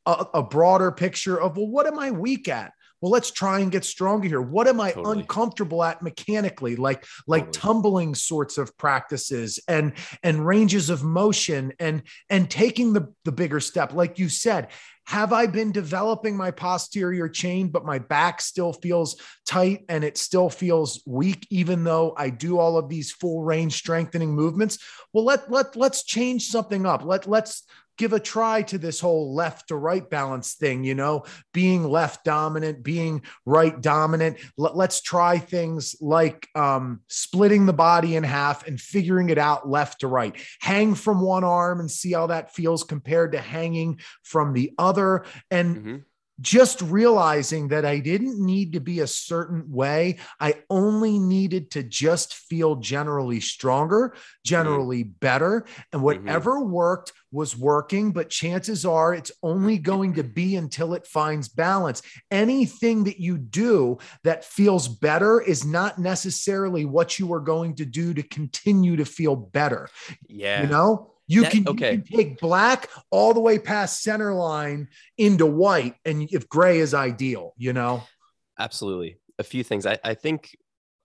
a, a broader picture of, well, what am I weak at? well let's try and get stronger here what am i Totally. uncomfortable at mechanically like like Totally. tumbling sorts of practices and and ranges of motion and and taking the the bigger step like you said have i been developing my posterior chain but my back still feels tight and it still feels weak even though i do all of these full range strengthening movements well let let let's change something up let let's give a try to this whole left to right balance thing, you know, being left dominant, being right dominant. Let, us try things like um, splitting the body in half and figuring it out left to right. Hang from one arm and see how that feels compared to hanging from the other. And Mhm. Just realizing that I didn't need to be a certain way. I only needed to just feel generally stronger, generally mm-hmm. better. And mm-hmm. whatever worked was working, but chances are it's only going to be until it finds balance. Anything that you do that feels better is not necessarily what you are going to do to continue to feel better. Yeah. You know, you That- can, you can take black all the way past center line into white, and if gray is ideal, you know. absolutely. A few things. I, I think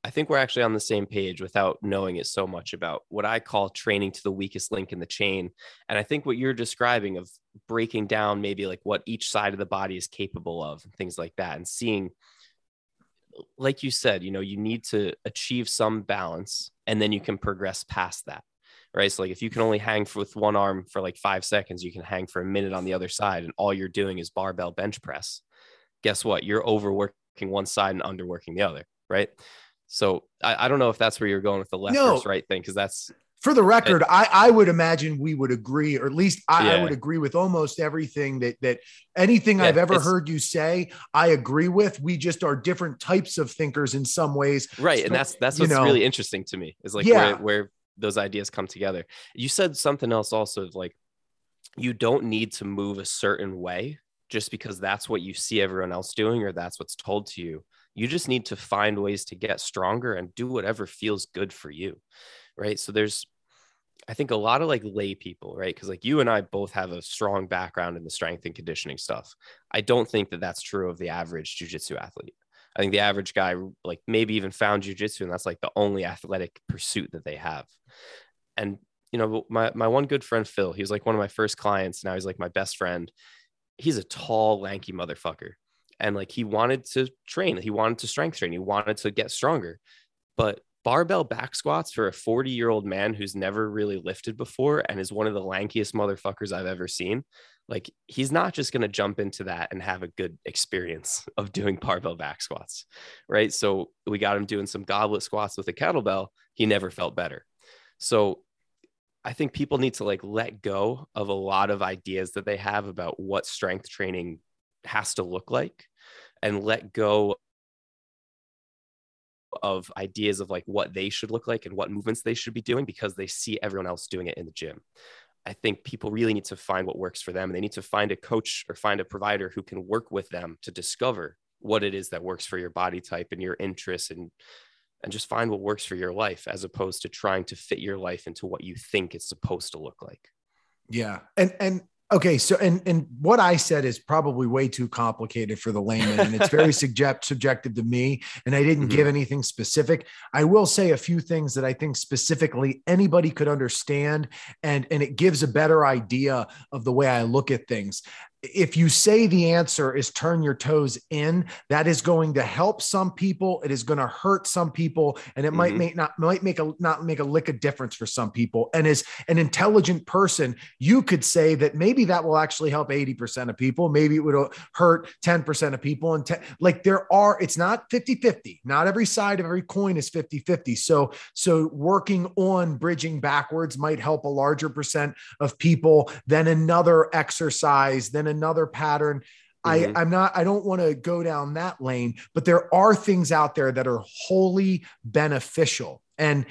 i think we're actually on the same page without knowing it so much about what i call training to the weakest link in the chain. And i think what you're describing of breaking down maybe like what each side of the body is capable of and things like that and seeing like you said you know you need to achieve some balance and then you can progress past that right so like if you can only hang for, with one arm for like five seconds you can hang for a minute on the other side and all you're doing is barbell bench press guess what you're overworking one side and underworking the other right so i, I don't know if that's where you're going with the left No. versus right thing because that's For the record, I, I would imagine we would agree, or at least I, I would agree with almost everything that that anything Yeah, I've ever heard you say, I agree with. We just are different types of thinkers in some ways. right So, and that's that's what's know- really interesting to me is like Yeah. where, where those ideas come together. You said something else also like you don't need to move a certain way just because that's what you see everyone else doing or that's what's told to you. You just need to find ways to get stronger and do whatever feels good for you right? So there's i think a lot of like lay people right? Because like you and i both have a strong background in the strength and conditioning stuff. I don't think that that's true of the average jiu-jitsu athlete i think the average guy like maybe even found jiu-jitsu and that's like the only athletic pursuit that they have. And you know my, my one good friend phil he was like one of my first clients now he's like my best friend. He's a tall lanky motherfucker. And like he wanted to train. He wanted to strength train. He wanted to get stronger. But barbell back squats for a 40 year old man who's never really lifted before and is one of the lankiest motherfuckers i've ever seen like he's not just going to jump into that and have a good experience of doing barbell back squats right? So we got him doing some goblet squats with a kettlebell. He never felt better. So i think people need to like let go of a lot of ideas that they have about what strength training has to look like and let go of ideas of like what they should look like and what movements they should be doing because they see everyone else doing it in the gym. I think people really need to find what works for them. And they need to find a coach or find a provider who can work with them to discover what it is that works for your body type and your interests and and just find what works for your life as opposed to trying to fit your life into what you think it's supposed to look like. Yeah. And and okay, so and and what I said is probably way too complicated for the layman and it's very subject subjective to me and I didn't Mhm. give anything specific. I will say a few things that I think specifically anybody could understand and and it gives a better idea of the way I look at things. If you say the answer is turn your toes in, that is going to help some people. It is going to hurt some people, and it might Mhm. make not might make a not make a lick of difference for some people. And as an intelligent person, you could say that maybe that will actually help 80% of people. Maybe it would hurt 10% of people. And 10, like there are, it's not 50 50. Not every side of every coin is 50 50. So, so working on bridging backwards might help a larger percent of people than another exercise, than another pattern. Mhm. I, I'm not, I don't want to go down that lane, but there are things out there that are wholly beneficial. And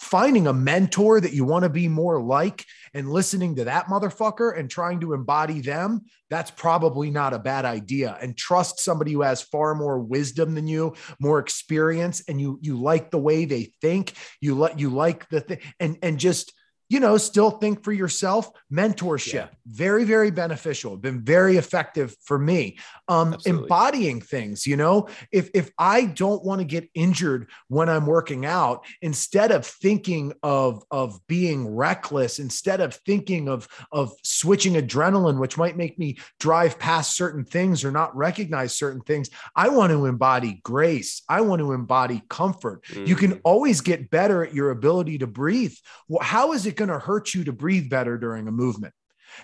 finding a mentor that you want to be more like and listening to that motherfucker and trying to embody them, that's probably not a bad idea. And trust somebody who has far more wisdom than you, more experience, and you you like the way they think, you let you like the thing, and and just you know, still think for yourself. Mentorship, yeah. very, very beneficial. Been very effective for me. Um, embodying things, you know, if if I don't want to get injured when I'm working out, instead of thinking of of being reckless, instead of thinking of of switching adrenaline, which might make me drive past certain things or not recognize certain things, I want to embody grace. I want to embody comfort. Mm. You can mm. always get better at your ability to breathe. How is it going to hurt you to breathe better during a movement.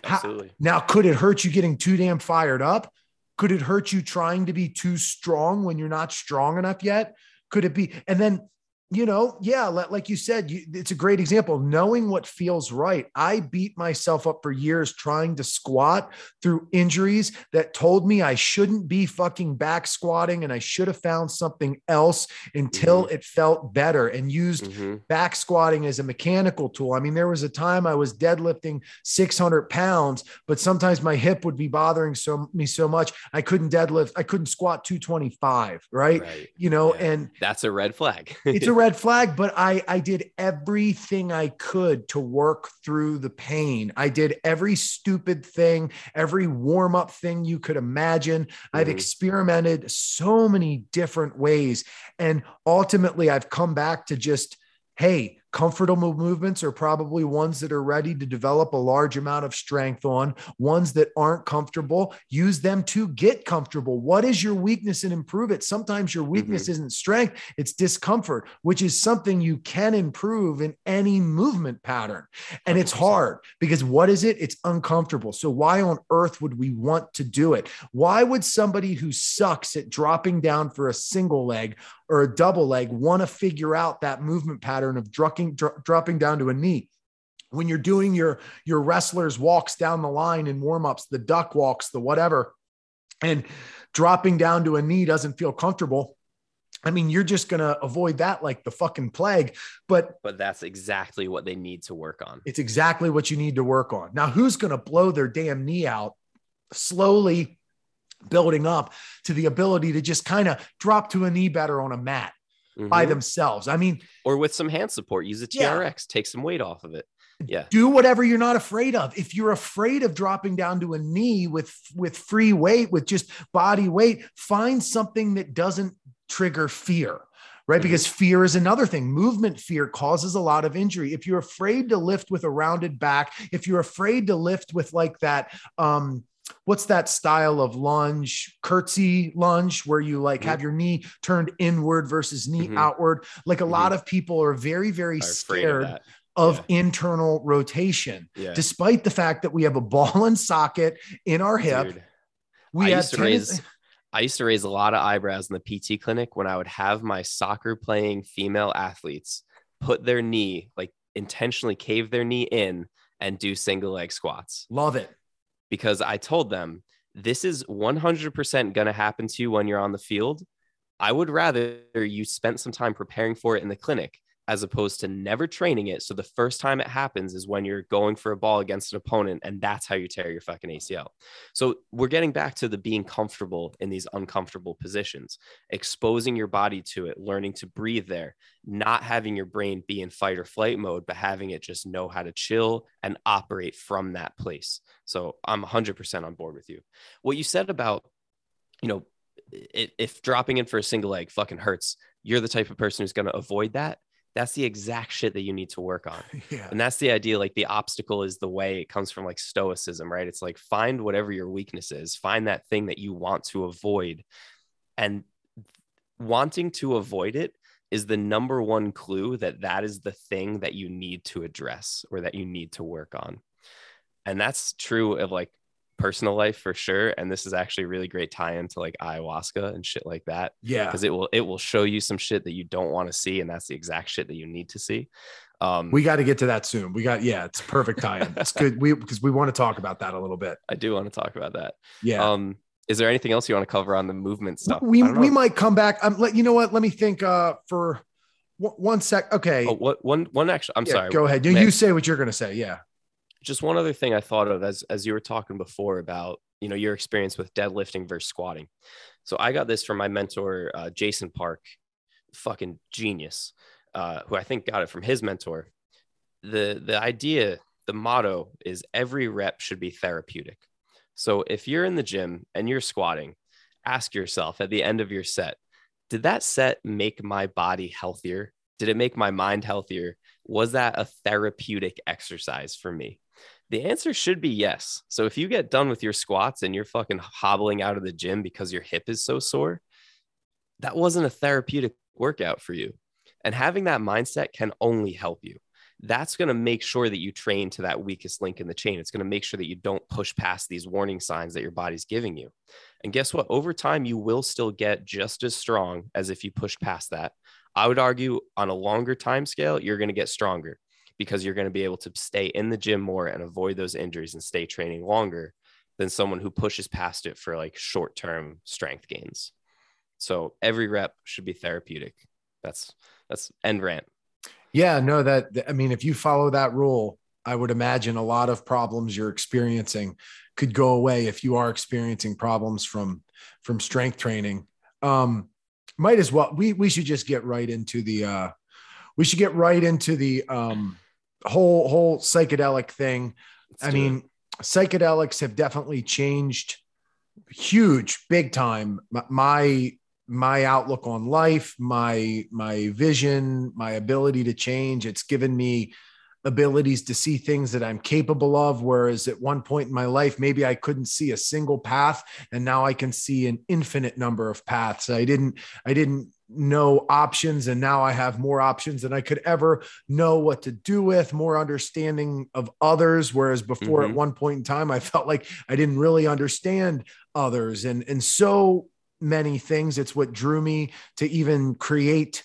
Absolutely. How, now, could it hurt you getting too damn fired up? Could it hurt you trying to be too strong when you're not strong enough yet? Could it be? And then you know, yeah, like you said, you, it's a great example. Knowing what feels right. I beat myself up for years trying to squat through injuries that told me I shouldn't be fucking back squatting and I should have found something else until mm-hmm. it felt better and used mm-hmm. back squatting as a mechanical tool. I mean, there was a time I was deadlifting 600 pounds, but sometimes my hip would be bothering so me so much I couldn't deadlift, I couldn't squat 225, right? right. You know, yeah. and that's a red flag. it's a red flag, but I I did everything I could to work through the pain. I did every stupid thing, every warm up thing you could imagine. Mm-hmm. I've experimented so many different ways, and ultimately, I've come back to just hey, comfortable movements are probably ones that are ready to develop a large amount of strength on. Ones that aren't comfortable, use them to get comfortable. What is your weakness and improve it? Sometimes your weakness mm-hmm. isn't strength, it's discomfort, which is something you can improve in any movement pattern. And 100%. it's hard because what is it? It's uncomfortable. So, why on earth would we want to do it? Why would somebody who sucks at dropping down for a single leg or a double leg want to figure out that movement pattern of dropping, dropping down to a knee when you're doing your your wrestlers walks down the line in warm-ups the duck walks the whatever and dropping down to a knee doesn't feel comfortable I mean, you're just going to avoid that like the fucking plague. But but that's exactly what they need to work on. It's exactly what you need to work on. Now, who's going to blow their damn knee out slowly building up to the ability to just kind of drop to a knee better on a mat mm-hmm. by themselves. I mean, or with some hand support, use a TRX, yeah. take some weight off of it. Yeah. Do whatever you're not afraid of. If you're afraid of dropping down to a knee with with free weight, with just body weight, find something that doesn't trigger fear right? Mm-hmm. Because fear is another thing. Movement fear causes a lot of injury. If you're afraid to lift with a rounded back, if you're afraid to lift with like that, um, what's that style of lunge curtsy lunge where you like mm-hmm. have your knee turned inward versus knee mm-hmm. outward like a mm-hmm. lot of people are very very scared of, of yeah. internal rotation yeah. despite the fact that we have a ball and socket in our hip Dude, we I used to raise I used to raise a lot of eyebrows in the PT clinic when I would have my soccer playing female athletes put their knee like intentionally cave their knee in and do single leg squats. Love it because I told them this is 100% going to happen to you when you're on the field. I would rather you spent some time preparing for it in the clinic as opposed to never training it. So the first time it happens is when you're going for a ball against an opponent, and that's how you tear your fucking ACL. So we're getting back to the being comfortable in these uncomfortable positions, exposing your body to it, learning to breathe there, not having your brain be in fight or flight mode, but having it just know how to chill and operate from that place. So I'm 100% on board with you. What you said about, you know, if, dropping in for a single leg fucking hurts, you're the type of person who's going to avoid that that's the exact shit that you need to work on. Yeah. And that's the idea. Like the obstacle is the way it comes from like stoicism, right? It's like find whatever your weakness is, find that thing that you want to avoid. And wanting to avoid it is the number one clue that that is the thing that you need to address or that you need to work on. And that's true of like personal life for sure and this is actually a really great tie into like ayahuasca and shit like that yeah. because it will it will show you some shit that you don't want to see and that's the exact shit that you need to see. Um we got to get to that soon. We got yeah it's perfect tie-in it's good. We because we want to talk about that a little bit. I do want to talk about that. Yeah. Um is there anything else you want to cover on the movement stuff? We we might come back. Um let you know what? Let me think uh for one sec okay. Oh, what one one actually i'm yeah, sorry. go ahead. You, you say what you're gonna say yeah just one other thing I thought of as as you were talking before about you know your experience with deadlifting versus squatting. So I got this from my mentor uh, Jason Park, fucking genius, uh, who I think got it from his mentor. the the idea, the motto is every rep should be therapeutic. So if you're in the gym and you're squatting, ask yourself at the end of your set, did that set make my body healthier? Did it make my mind healthier? Was that a therapeutic exercise for me? The answer should be yes. So if you get done with your squats and you're fucking hobbling out of the gym because your hip is so sore, that wasn't a therapeutic workout for you. And having that mindset can only help you. That's going to make sure that you train to that weakest link in the chain. It's going to make sure that you don't push past these warning signs that your body's giving you. And guess what? Over time, you will still get just as strong as if you pushed past that. I would argue on a longer time scale, you're going to get stronger because you're going to be able to stay in the gym more and avoid those injuries and stay training longer than someone who pushes past it for like short term strength gains. So every rep should be therapeutic. That's that's end rant. Yeah, no, that I mean, if you follow that rule, I would imagine a lot of problems you're experiencing could go away if you are experiencing problems from from strength training. Um, might as well we we should just get right into the uh we should get right into the um whole whole psychedelic thing. Let's I mean, it. psychedelics have definitely changed huge, big time. My my outlook on life, my my vision, my ability to change. It's given me abilities to see things that I'm capable of. Whereas at one point in my life, maybe I couldn't see a single path, and now I can see an infinite number of paths. I didn't I didn't know options and now I have more options than I could ever know what to do with, more understanding of others. Whereas before mm-hmm. at one point in time I felt like I didn't really understand others. And and so many things it's what drew me to even create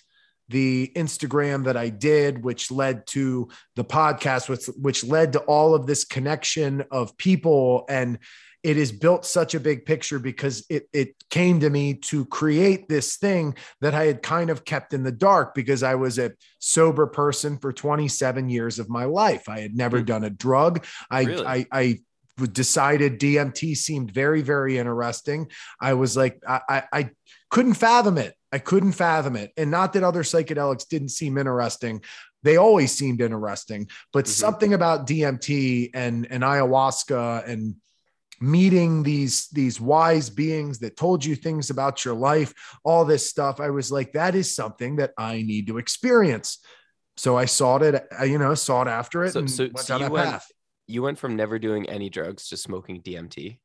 the Instagram that I did, which led to the podcast, which, which led to all of this connection of people. And it is built such a big picture because it it came to me to create this thing that I had kind of kept in the dark because I was a sober person for 27 years of my life. I had never mm. done a drug. I really? I I decided DMT seemed very very interesting. I was like I, I, I couldn't fathom it. I couldn't fathom it. And not that other psychedelics didn't seem interesting, they always seemed interesting but mm-hmm. something about dmt and and ayahuasca and meeting these these wise beings that told you things about your life all this stuff i was like that is something that i need to experience. So i sought it uh, you know sought after it so, so, so you, went, you went from never doing any drugs to smoking dmt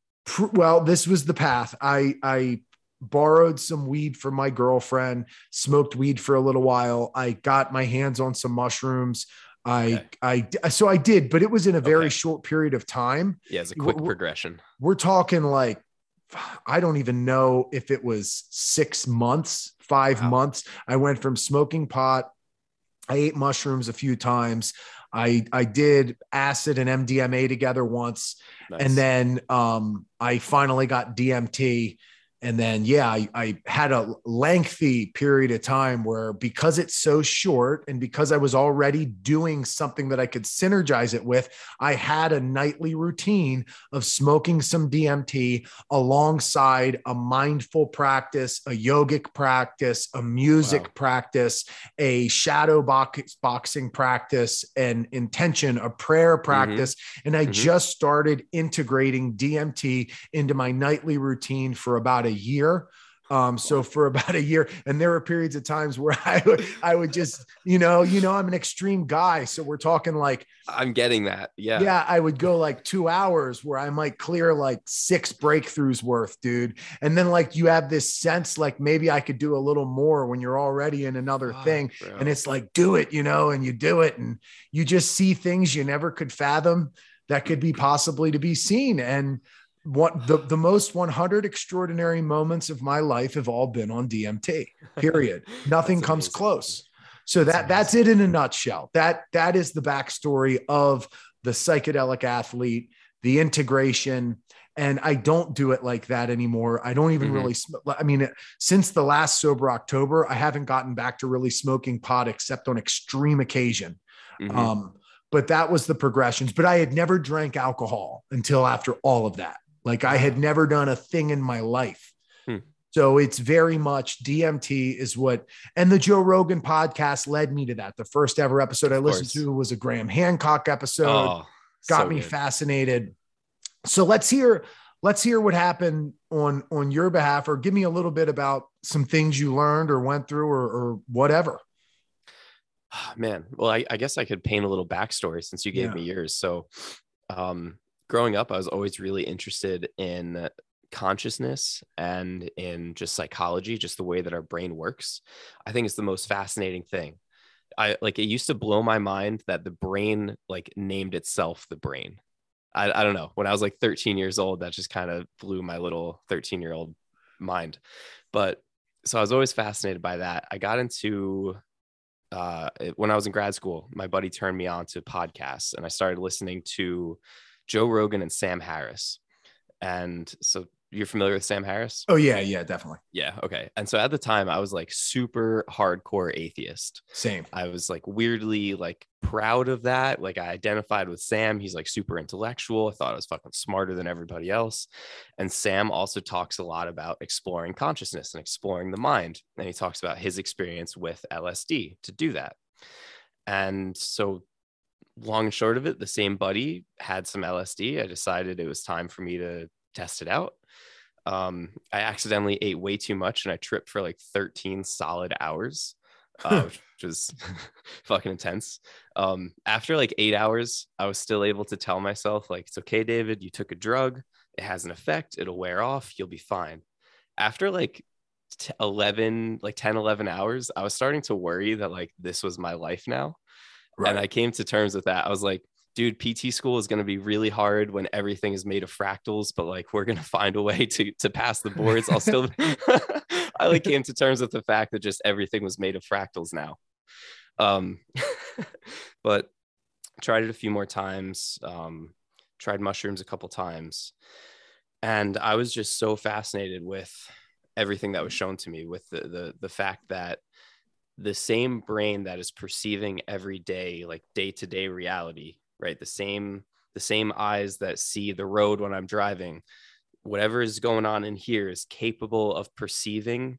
well this was the path. I i borrowed some weed from my girlfriend smoked weed for a little while. I got my hands on some mushrooms I, okay. I, so I did, but it was in a very okay. short period of time. Yeah, it's a quick we're, progression. We're talking like, I don't even know if it was six months, five wow. months. I went from smoking pot. I ate mushrooms a few times. I, I did acid and MDMA together once. Nice. And then um, I finally got DMT and then yeah I, I, had a lengthy period of time where because it's so short and because i was already doing something that i could synergize it with i had a nightly routine of smoking some dmt alongside a mindful practice a yogic practice a music wow. practice a shadow box, boxing practice an intention a prayer mm-hmm. practice mm-hmm. and i mm-hmm. just started integrating dmt into my nightly routine for about a year. Um, so for about a year, and there were periods of times where I would, I would just, you know, you know, I'm an extreme guy. So we're talking like, I'm getting that. Yeah. Yeah. I would go like two hours where I might clear like six breakthroughs worth, dude. And then like you have this sense like maybe I could do a little more when you're already in another oh, thing. Bro. And it's like, do it, you know, and you do it. And you just see things you never could fathom that could be possibly to be seen. And, what the, the most 100 extraordinary moments of my life have all been on DMT. Period. Nothing comes close. So that that's, that's it in a nutshell. That that is the backstory of the psychedelic athlete, the integration. And I don't do it like that anymore. I don't even mm-hmm. really. I mean, since the last sober October, I haven't gotten back to really smoking pot except on extreme occasion. Mm-hmm. Um, but that was the progressions. But I had never drank alcohol until after all of that. Like I had never done a thing in my life. Hmm. So it's very much DMT is what, and the Joe Rogan podcast led me to that. The first ever episode I listened to was a Graham Hancock episode. Oh, Got so me good. fascinated. So let's hear let's hear what happened on on your behalf, or give me a little bit about some things you learned or went through, or, or whatever. man, well, I, I, guess I could paint a little backstory since you gave yeah. me yours. So, um, growing up, I was always really interested in consciousness and in just psychology, just the way that our brain works. I think it's the most fascinating thing. I like it used to blow my mind that the brain like named itself the brain. I, I don't know. When I was like 13 years old, that just kind of blew my little 13 year old mind. But so I was always fascinated by that. I got into uh, when I was in grad school, my buddy turned me on to podcasts and I started listening to Joe Rogan and Sam Harris. And so you're familiar with Sam Harris? Oh yeah, yeah, definitely. Yeah, okay. And so at the time I was like super hardcore atheist. Same. I was like weirdly like proud of that. Like I identified with Sam. He's like super intellectual. I thought I was fucking smarter than everybody else. And Sam also talks a lot about exploring consciousness and exploring the mind. And he talks about his experience with LSD to do that. And so long and short of it, the same buddy had some LSD. I decided it was time for me to test it out. Um, I accidentally ate way too much and I tripped for like 13 solid hours, uh, which was fucking intense. Um, after like eight hours, I was still able to tell myself, like, it's okay, David, you took a drug, it has an effect, it'll wear off, you'll be fine. After like 11, like 10, 11 hours, I was starting to worry that like this was my life now. Right. And I came to terms with that. I was like, dude, PT school is going to be really hard when everything is made of fractals, but like we're going to find a way to to pass the boards. I'll still I like came to terms with the fact that just everything was made of fractals now. Um but tried it a few more times. Um tried mushrooms a couple times. And I was just so fascinated with everything that was shown to me with the the the fact that the same brain that is perceiving every day like day-to-day reality right? The same the same eyes that see the road when i'm driving whatever is going on in here is capable of perceiving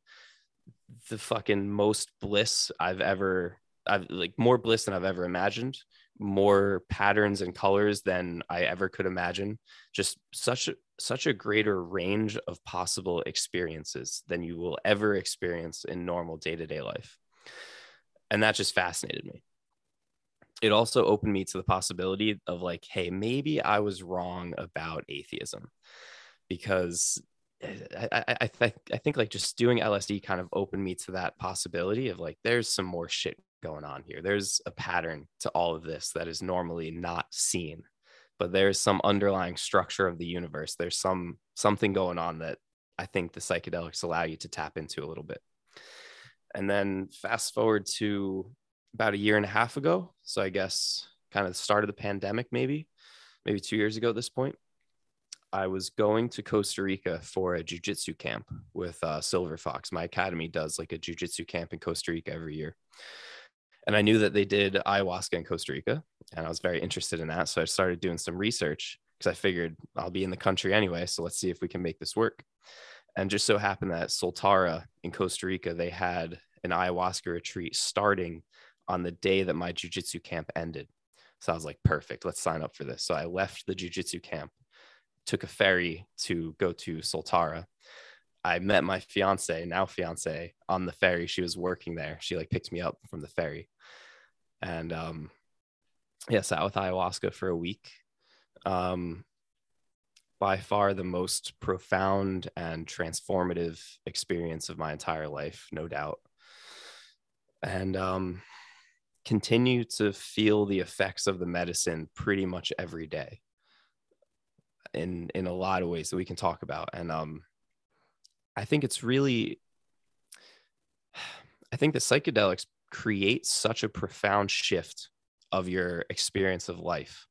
the fucking most bliss i've ever i've like more bliss than i've ever imagined more patterns and colors than i ever could imagine. Just such a such a greater range of possible experiences than you will ever experience in normal day-to-day life and that just fascinated me it also opened me to the possibility of like hey maybe i was wrong about atheism because eh, I, I, I, th- I think like just doing LSD kind of opened me to that possibility of like there's some more shit going on here. There's a pattern to all of this that is normally not seen, but there's some underlying structure of the universe. There's some something going on that I think the psychedelics allow you to tap into a little bit. And then fast forward to about a year and a half ago. So I guess kind of the start of the pandemic, maybe, maybe two years ago at this point. I was going to Costa Rica for a jujitsu camp with uh, Silver Fox. My academy does like a jujitsu camp in Costa Rica every year. And I knew that they did ayahuasca in Costa Rica, and I was very interested in that. So I started doing some research because I figured I'll be in the country anyway. So let's see if we can make this work. And just so happened that Soltara in Costa Rica, they had an ayahuasca retreat starting on the day that my jujitsu camp ended. So I was like, perfect, let's sign up for this. So I left the jujitsu camp, took a ferry to go to Soltara. I met my fiance, now fiance, on the ferry. She was working there. She like picked me up from the ferry. And um yeah, sat with ayahuasca for a week. Um by far the most profound and transformative experience of my entire life, no doubt. And um continue to feel the effects of the medicine pretty much every day in in a lot of ways that we can talk about. And um i think it's really i think the psychedelics create such a profound shift of your experience of life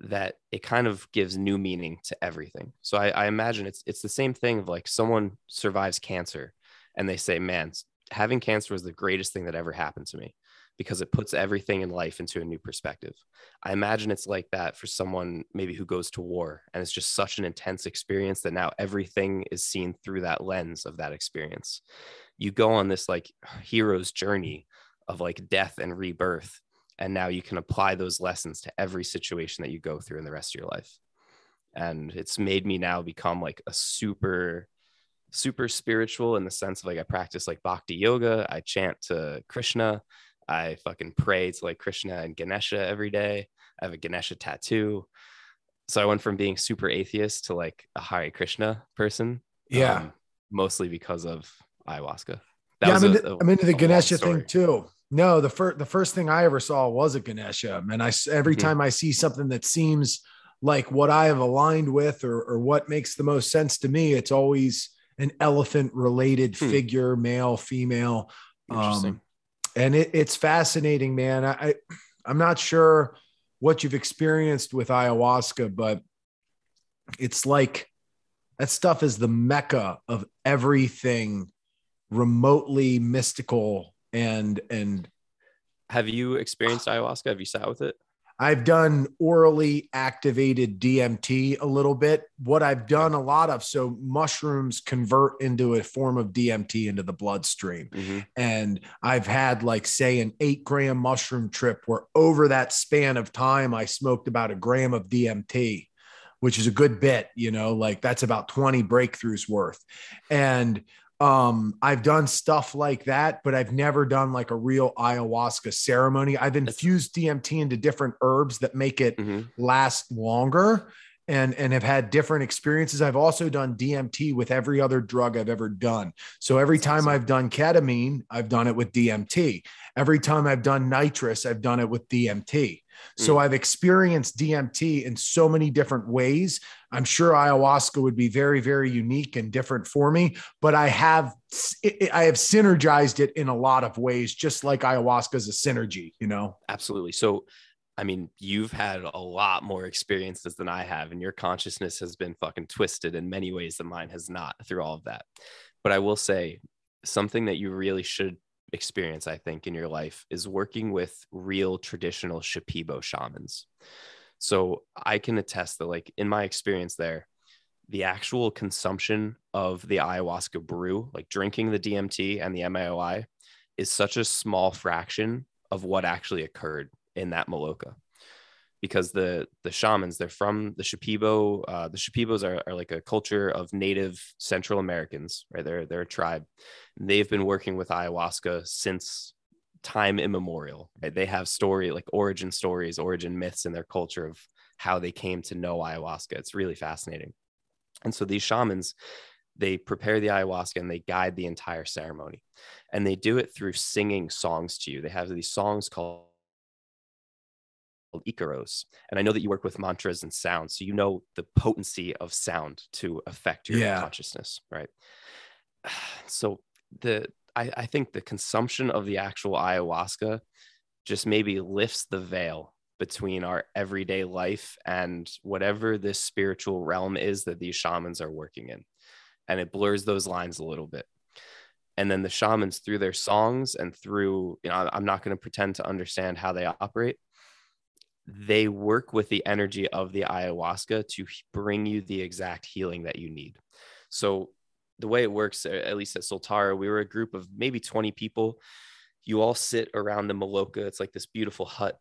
that it kind of gives new meaning to everything. So i, I imagine it's it's the same thing of like someone survives cancer and they say man having cancer was the greatest thing that ever happened to me because it puts everything in life into a new perspective. I imagine it's like that for someone maybe who goes to war and it's just such an intense experience that now everything is seen through that lens of that experience. You go on this like hero's journey of like death and rebirth and now you can apply those lessons to every situation that you go through in the rest of your life. And it's made me now become like a super super spiritual in the sense of like I practice like bhakti yoga, I chant to Krishna, I fucking pray to like Krishna and Ganesha every day. I have a Ganesha tattoo. So I went from being super atheist to like a Hare Krishna person. Yeah. Um, mostly because of ayahuasca. That yeah, I'm into, a, a, I'm into the Ganesha thing too. No, the first the first thing I ever saw was a Ganesha, and I every mm-hmm. time I see something that seems like what I have aligned with or or what makes the most sense to me, it's always an elephant related hmm. figure, male, female. Um, and it, it's fascinating, man. I, I I'm not sure what you've experienced with ayahuasca, but it's like that stuff is the mecca of everything remotely mystical and and have you experienced ayahuasca have you sat with it I've done orally activated DMT a little bit. What I've done a lot of, so mushrooms convert into a form of DMT into the bloodstream. Mm-hmm. And I've had, like, say, an eight gram mushroom trip where over that span of time, I smoked about a gram of DMT, which is a good bit, you know, like that's about 20 breakthroughs worth. And um, I've done stuff like that, but I've never done like a real ayahuasca ceremony. I've infused DMT into different herbs that make it mm-hmm. last longer and and have had different experiences. I've also done DMT with every other drug I've ever done. So every time. I've done ketamine, I've done it with DMT. Every time I've done nitrous, I've done it with DMT. So mm. I've experienced DMT in so many different ways. I'm sure ayahuasca would be very, very unique and different for me, but I have I have synergized it in a lot of ways, just like ayahuasca is a synergy, you know? Absolutely. So I mean, you've had a lot more experiences than I have, and your consciousness has been fucking twisted in many ways that mine has not through all of that. But I will say something that you really should experience, I think, in your life is working with real traditional Shipibo shamans. So I can attest that, like, in my experience there, the actual consumption of the ayahuasca brew, like drinking the DMT and the MAOI, is such a small fraction of what actually occurred in that Maloka because the the shamans they're from the Shipibo. Uh, the Shipibos are, are like a culture of native Central Americans, right? They're they're a tribe. They've been working with ayahuasca since time immemorial. Right? They have story like origin stories, origin myths in their culture of how they came to know ayahuasca. It's really fascinating. And so these shamans, they prepare the ayahuasca and they guide the entire ceremony, and they do it through singing songs to you. They have these songs called Icaros. And I know that you work with mantras and sound, so you know the potency of sound to affect your yeah. consciousness, right? So the I, I think the consumption of the actual ayahuasca just maybe lifts the veil between our everyday life and whatever this spiritual realm is that these shamans are working in. And it blurs those lines a little bit. And then the shamans, through their songs and through, you know, I'm not going to pretend to understand how they operate, they work with the energy of the ayahuasca to bring you the exact healing that you need. So the way it works, at least at Soltara, we were a group of maybe 20 people. You all sit around the Maloka. It's like this beautiful hut.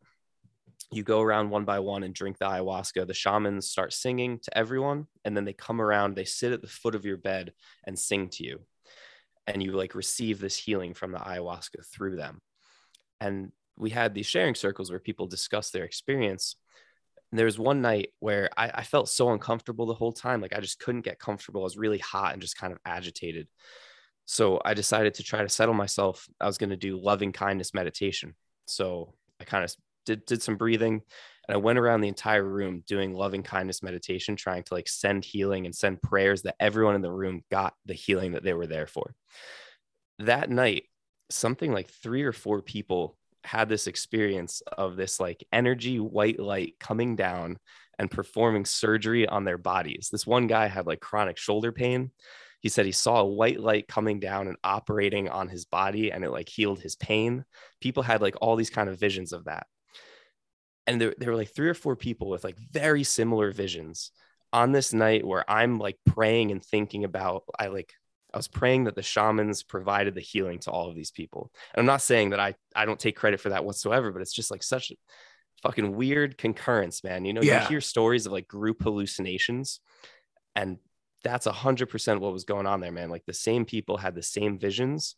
You go around one by one and drink the ayahuasca. The shamans start singing to everyone, and then they come around, they sit at the foot of your bed and sing to you. And you like receive this healing from the ayahuasca through them. And we had these sharing circles where people discuss their experience. And there was one night where I, I felt so uncomfortable the whole time. Like I just couldn't get comfortable. I was really hot and just kind of agitated. So I decided to try to settle myself. I was going to do loving kindness meditation. So I kind of did, did some breathing and I went around the entire room doing loving kindness meditation, trying to like send healing and send prayers that everyone in the room got the healing that they were there for. That night, something like three or four people had this experience of this like energy white light coming down and performing surgery on their bodies. This one guy had like chronic shoulder pain. he said he saw a white light coming down and operating on his body and it like healed his pain people had like all these kind of visions of that and there, there were like three or four people with like very similar visions on this night where i'm like praying and thinking about i like i was praying that the shamans provided the healing to all of these people and i'm not saying that i i don't take credit for that whatsoever but it's just like such a fucking weird concurrence man you know Yeah. you hear stories of like group hallucinations and that's a hundred percent what was going on there man like the same people had the same visions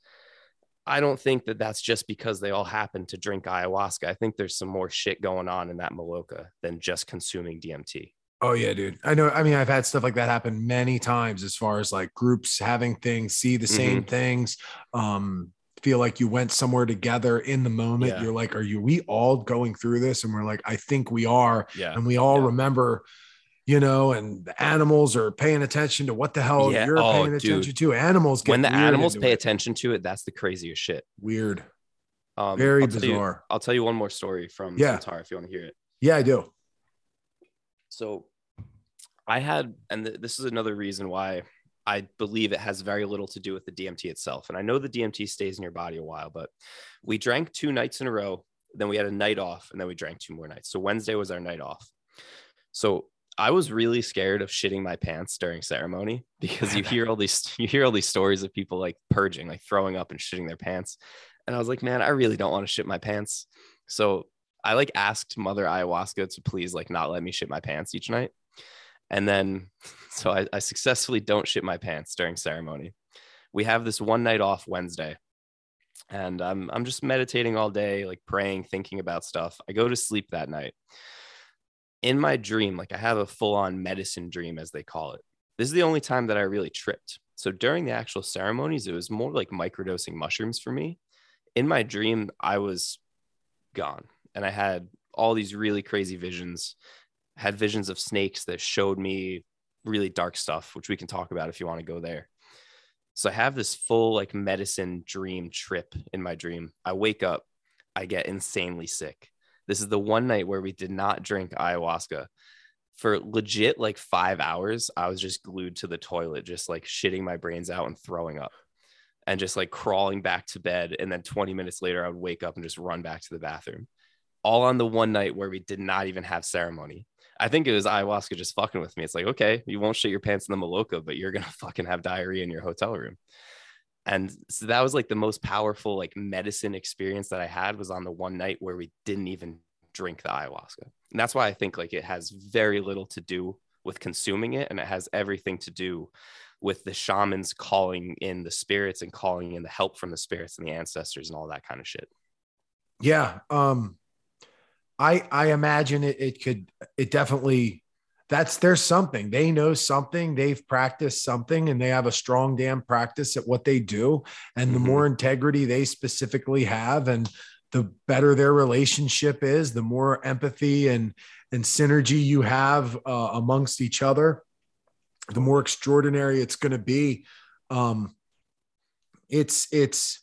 I don't think that that's just because they all happened to drink ayahuasca. I think there's some more shit going on in that Maloka than just consuming DMT. Oh yeah, dude. I know. I mean, I've had stuff like that happen many times as far as like groups having things, see the same things, um, feel like you went somewhere together in the moment. Yeah. You're like, are you we all going through this? And we're like, I think we are. Yeah. And we all Yeah. remember, you know, and the animals are paying attention to what the hell Yeah. you're Oh, paying dude. attention to. Animals get When the animals pay it. attention to it, that's the craziest shit. Weird. Um, Very I'll tell you- bizarre. I'll tell you one more story from Yeah. Tara if you want to hear it. Yeah, I do. So I had, and th- this is another reason why I believe it has very little to do with the DMT itself. And I know the DMT stays in your body a while, but we drank two nights in a row. Then we had a night off, and then we drank two more nights. So Wednesday was our night off. So I was really scared of shitting my pants during ceremony because you hear all these you hear all these stories of people like purging, like throwing up and shitting their pants. And I was like, man, I really don't want to shit my pants. So I like asked Mother Ayahuasca to please like not let me shit my pants each night. And then so I, I successfully don't shit my pants during ceremony. We have this one night off Wednesday. And I'm I'm just meditating all day, like praying, thinking about stuff. I go to sleep that night. In my dream, like I have a full-on medicine dream, as they call it. This is the only time that I really tripped. So during the actual ceremonies, it was more like microdosing mushrooms for me. In my dream, I was gone and I had all these really crazy visions. Had visions of snakes that showed me really dark stuff, which we can talk about if you want to go there. So I have this full like medicine dream trip in my dream. I wake up, I get insanely sick. This is the one night where we did not drink ayahuasca. For legit like five hours, I was just glued to the toilet, just like shitting my brains out and throwing up and just like crawling back to bed. And then 20 minutes later, I would wake up and just run back to the bathroom. All on the one night where we did not even have ceremony. I think it was ayahuasca just fucking with me. It's like, okay, you won't shit your pants in the Maloka, but you're gonna fucking have diarrhea in your hotel room. And so that was like the most powerful like medicine experience that I had was on the one night where we didn't even drink the ayahuasca. And that's why I think like it has very little to do with consuming it and it has everything to do with the shamans calling in the spirits and calling in the help from the spirits and the ancestors and all that kind of shit. Yeah. Um, I I imagine it it could it definitely that's there's something they know something they've practiced something and they have a strong damn practice at what they do and the Mhm. more integrity they specifically have and the better their relationship is the more empathy and and synergy you have uh, amongst each other the more extraordinary it's going to be um it's it's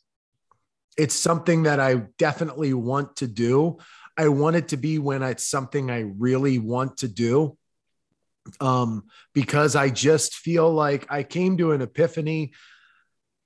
it's something that I definitely want to do. I want it to be when it's something I really want to do. Um, because I just feel like I came to an epiphany.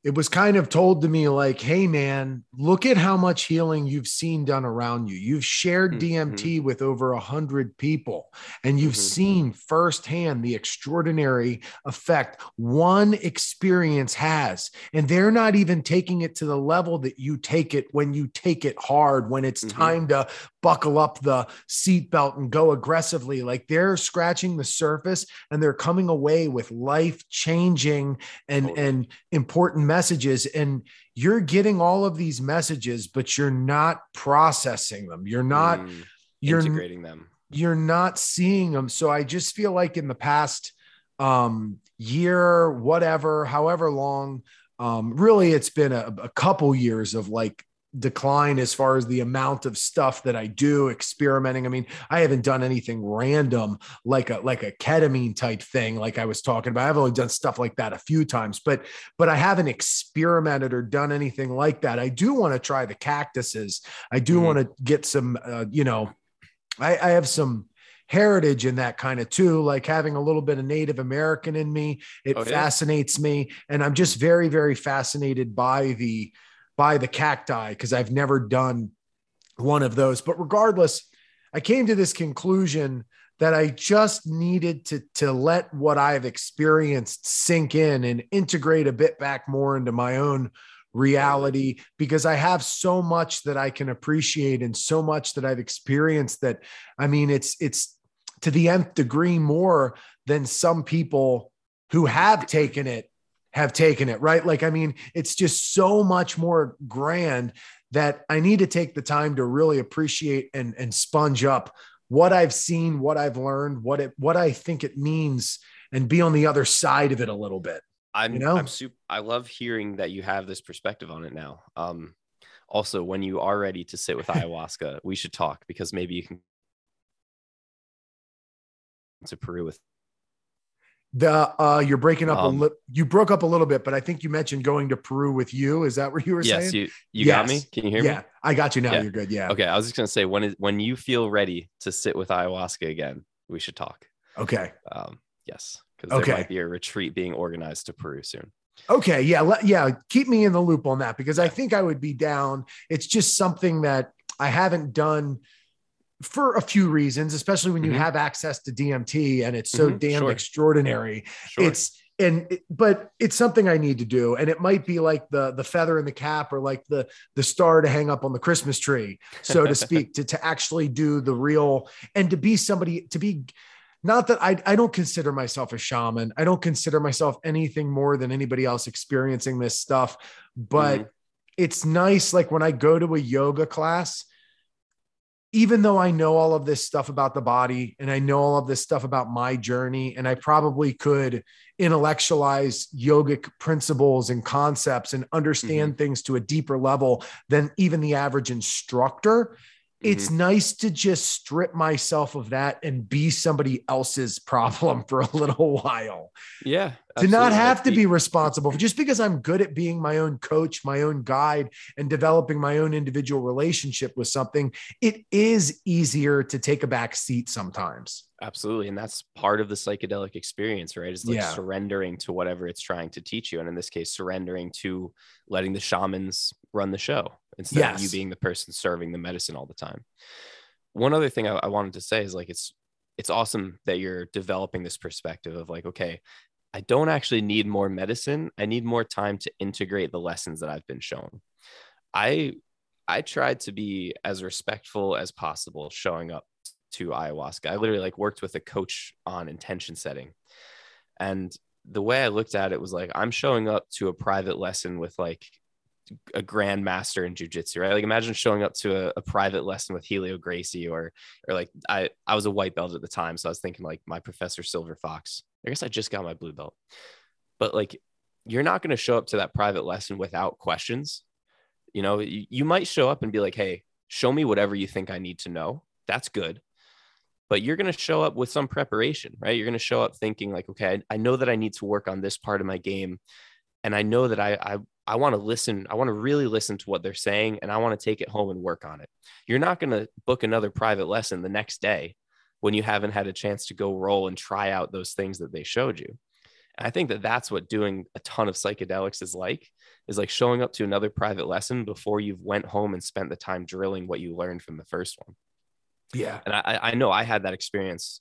It was kind of told to me like, hey man, look at how much healing you've seen done around you. You've shared Mhm. DMT with over a hundred people, and you've Mhm. seen firsthand the extraordinary effect one experience has. And they're not even taking it to the level that you take it when you take it hard, when it's Mhm. time to buckle up the seatbelt and go aggressively. Like they're scratching the surface and they're coming away with life changing and, Totally. and important messages. And you're getting all of these messages, but you're not processing them. You're not, Mm, you're integrating them. you're not seeing them. So I just feel like in the past um, year, whatever, however long, um, really it's been a, a couple years of like decline as far as the amount of stuff that I do experimenting. I mean, I haven't done anything random like a like a ketamine type thing like I was talking about. I've only done stuff like that a few times, but but I haven't experimented or done anything like that. I do want to try the cactuses. I do Mhm. want to get some uh, you know I, I have some heritage in that kind of too, like having a little bit of Native American in me. It Oh, yeah? fascinates me. And I'm just very, very fascinated by the by the cacti because I've never done one of those. But regardless, I came to this conclusion that I just needed to to let what I've experienced sink in and integrate a bit back more into my own reality because I have so much that I can appreciate and so much that I've experienced that I mean it's it's to the nth degree more than some people who have taken it have taken it right like I mean it's just so much more grand that I need to take the time to really appreciate and and sponge up what I've seen what I've learned what it what I think it means and be on the other side of it a little bit I'm You know? I'm super I love hearing that you have this perspective on it now. Um also when you are ready to sit with ayahuasca, we should talk because maybe you can to Peru with The uh, you're breaking up Um, a little. You broke up a little bit, but I think you mentioned going to Peru with you. Is that what you were Yes, saying? you you got me? Can you hear yeah, me? Yeah, I got you now. Yeah. You're good. Yeah. Okay, I was just gonna say when is when you feel ready to sit with ayahuasca again, we should talk. Okay. Um, yes, because there Okay. might be a retreat being organized to Peru soon. Okay. Yeah. Let, yeah. Keep me in the loop on that because I think I would be down. It's just something that I haven't done for a few reasons, especially when you Mhm. have access to DMT and it's so Mhm, damn sure. extraordinary. Sure. It's and it- but it's something I need to do, and it might be like the the feather in the cap or like the the star to hang up on the Christmas tree, so to speak, to to actually do the real and to be somebody to be. Not that I, I don't consider myself a shaman. I don't consider myself anything more than anybody else experiencing this stuff. But Mhm. it's nice, like when I go to a yoga class, even though I know all of this stuff about the body and I know all of this stuff about my journey, and I probably could intellectualize yogic principles and concepts and understand mm-hmm. things to a deeper level than even the average instructor. It's mm-hmm. nice to just strip myself of that and be somebody else's problem for a little while yeah, to not have to be responsible just because I'm good at being my own coach, my own guide, and developing my own individual relationship with something. It is easier to take a back seat sometimes. Absolutely. And that's part of the psychedelic experience, right? Is like Yeah. surrendering to whatever it's trying to teach you. And in this case, surrendering to letting the shamans run the show instead of you being the person serving the medicine all the time. One other thing I, I wanted to say is like it's it's awesome that you're developing this perspective of like, okay, I don't actually need more medicine. I need more time to integrate the lessons that I've been shown. I I tried to be as respectful as possible showing up to ayahuasca. I literally like worked with a coach on intention setting. And the way I looked at it was like I'm showing up to a private lesson with like a grandmaster in jujitsu, right? Like imagine showing up to a, a private lesson with Helio Gracie or or like I I was a white belt at the time, so I was thinking like my professor Silver Fox. I guess I just got my blue belt. But like you're not going to show up to that private lesson without questions. You know, you, you might show up and be like, "Hey, show me whatever you think I need to know." That's good but you're going to show up with some preparation, right? You're going to show up thinking like, okay, I, I know that I need to work on this part of my game, and I know that I I, I want to listen. I want to really listen to what they're saying, and I want to take it home and work on it. You're not going to book another private lesson the next day when you haven't had a chance to go roll and try out those things that they showed you. And I think that that's what doing a ton of psychedelics is like. Is like showing up to another private lesson before you've went home and spent the time drilling what you learned from the first one Yeah. and I, I know I had that experience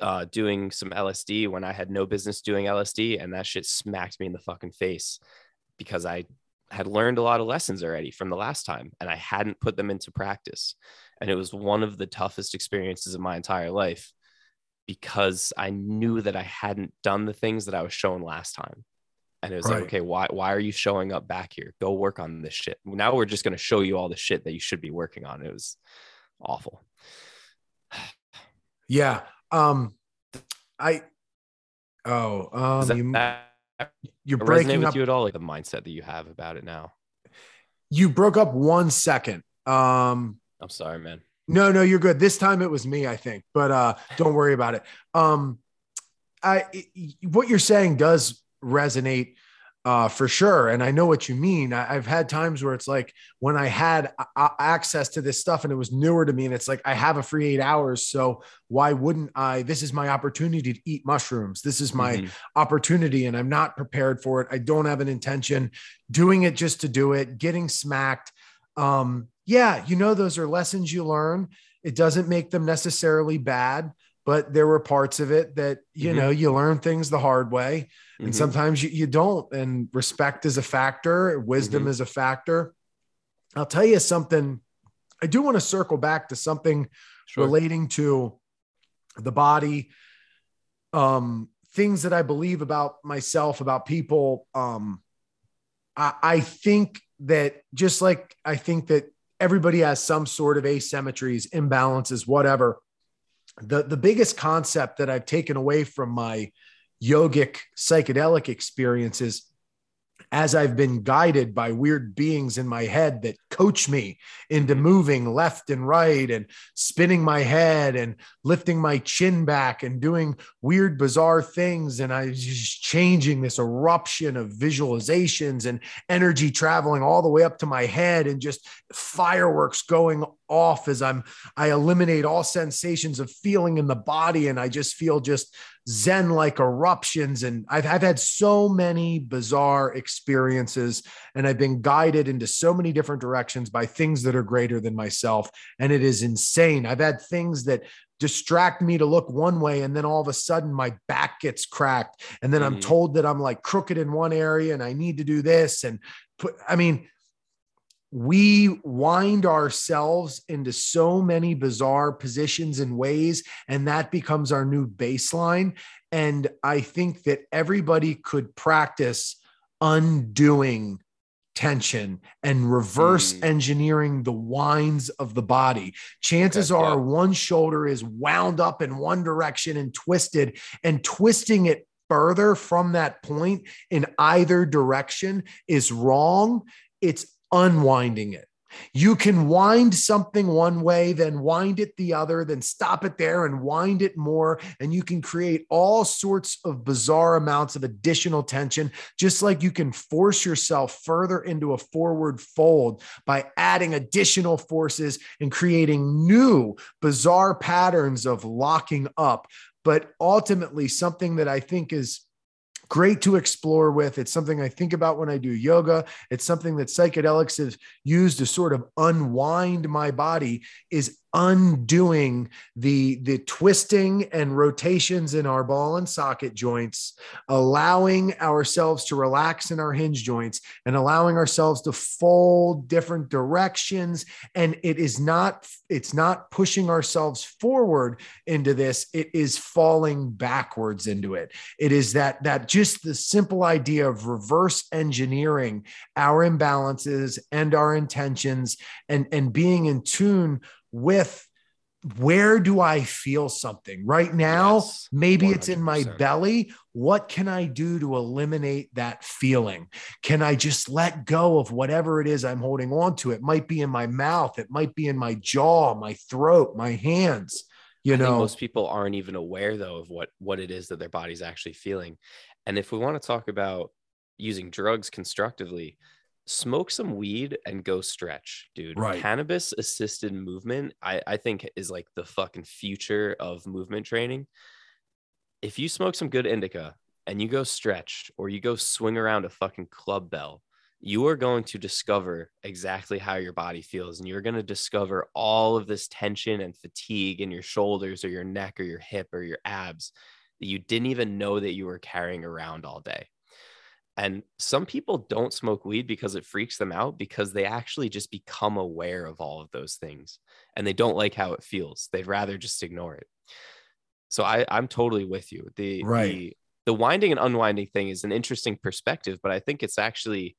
uh, doing some LSD when I had no business doing LSD, and that shit smacked me in the fucking face because I had learned a lot of lessons already from the last time, and I hadn't put them into practice, and it was one of the toughest experiences of my entire life because I knew that I hadn't done the things that I was shown last time. And it was Right. like, okay, why why are you showing up back here? Go work on this shit. Now we're just gonna show you all the shit that you should be working on. It was awful. Yeah. Um, I, oh, um, you, that you're resonate breaking with up. you at all? Like the mindset that you have about it now? You broke up one second. Um, I'm sorry, man. No, no, you're good. This time it was me, I think, but uh, don't worry about it. Um, I, what you're saying does resonate. Uh, for sure. And I know what you mean. I, have had times where it's like when I had a- access to this stuff and it was newer to me, and it's like I have a free eight hours. So why wouldn't I? This is my opportunity to eat mushrooms. This is my mm-hmm. opportunity, and I'm not prepared for it. I don't have an intention doing it just to do it, getting smacked. Um, yeah, you know, those are lessons you learn. It doesn't make them necessarily bad but there were parts of it that you mm-hmm. know you learn things the hard way and mm-hmm. sometimes you, you don't and respect is a factor wisdom mm-hmm. is a factor i'll tell you something i do want to circle back to something sure. relating to the body um things that i believe about myself about people um I, I think that just like i think that everybody has some sort of asymmetries imbalances whatever the the biggest concept that I've taken away from my yogic psychedelic experiences as I've been guided by weird beings in my head that coach me into moving left and right and spinning my head and lifting my chin back and doing weird, bizarre things. And I was just changing this eruption of visualizations and energy traveling all the way up to my head and just fireworks going off as I'm I eliminate all sensations of feeling in the body and I just feel just zen like eruptions and I've, I've had so many bizarre experiences and I've been guided into so many different directions by things that are greater than myself and it is insane. I've had things that distract me to look one way and then all of a sudden my back gets cracked and then mm-hmm. I'm told that I'm like crooked in one area and I need to do this and put I mean we wind ourselves into so many bizarre positions and ways, and that becomes our new baseline. And I think that everybody could practice undoing tension and reverse mm. engineering the winds of the body. Chances okay, are yeah. one shoulder is wound up in one direction and twisted, and twisting it further from that point in either direction is wrong. It's unwinding it. You can wind something one way, then wind it the other, then stop it there and wind it more. And you can create all sorts of bizarre amounts of additional tension, just like you can force yourself further into a forward fold by adding additional forces and creating new bizarre patterns of locking up. But ultimately, something that I think is great to explore with. It's something I think about when I do yoga. It's something that psychedelics have used to sort of unwind my body is undoing the the twisting and rotations in our ball and socket joints allowing ourselves to relax in our hinge joints and allowing ourselves to fold different directions. And it is not it's not pushing ourselves forward into this. It is falling backwards into it. It is that that just the simple idea of reverse engineering our imbalances and our intentions and and being in tune with where do I feel something right now? Yes, maybe 100%. it's in my belly. What can I do to eliminate that feeling? Can I just let go of whatever it is I'm holding on to? It might be in my mouth, it might be in my jaw, my throat, my hands. You I know, most people aren't even aware though of what what it is that their body's actually feeling. And if we want to talk about using drugs constructively, smoke some weed and go stretch, dude. Right. Cannabis assisted movement, I, I think, is like the fucking future of movement training. If you smoke some good indica and you go stretch or you go swing around a fucking club bell, you are going to discover exactly how your body feels. And you're going to discover all of this tension and fatigue in your shoulders or your neck or your hip or your abs that you didn't even know that you were carrying around all day. And some people don't smoke weed because it freaks them out because they actually just become aware of all of those things and they don't like how it feels. They'd rather just ignore it. So I, I'm totally with you. The, right. the the winding and unwinding thing is an interesting perspective, but I think it's actually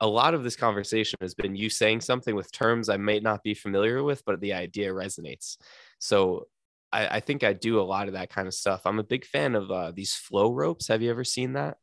a lot of this conversation has been you saying something with terms I may not be familiar with, but the idea resonates. So I, I think I do a lot of that kind of stuff. I'm a big fan of uh, these flow ropes. Have you ever seen that?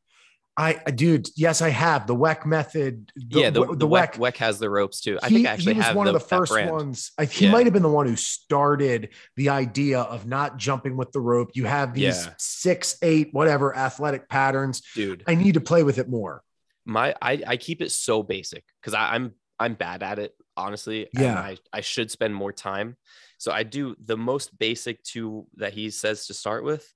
I, dude, yes, I have the Weck method. The, yeah, the, the, the Weck, Weck has the ropes too. I he, think I actually he was have one the, of the first ones. I, he Yeah. might have been the one who started the idea of not jumping with the rope. You have these Yeah. six, eight, whatever athletic patterns. dude. I need to play with it more. my I, I keep it so basic because I'm I'm bad at it honestly. Yeah. I, I should spend more time. So I do the most basic two that he says to start with.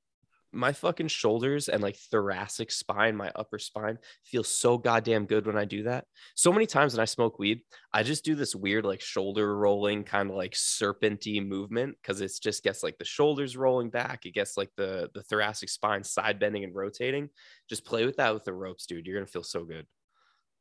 My fucking shoulders and like thoracic spine, my upper spine feels so goddamn good when I do that. So many times when I smoke weed, I just do this weird like shoulder rolling kind of like serpenty movement because it just gets like the shoulders rolling back. It gets like the the thoracic spine side bending and rotating. Just play with that with the ropes, dude. You're gonna feel so good.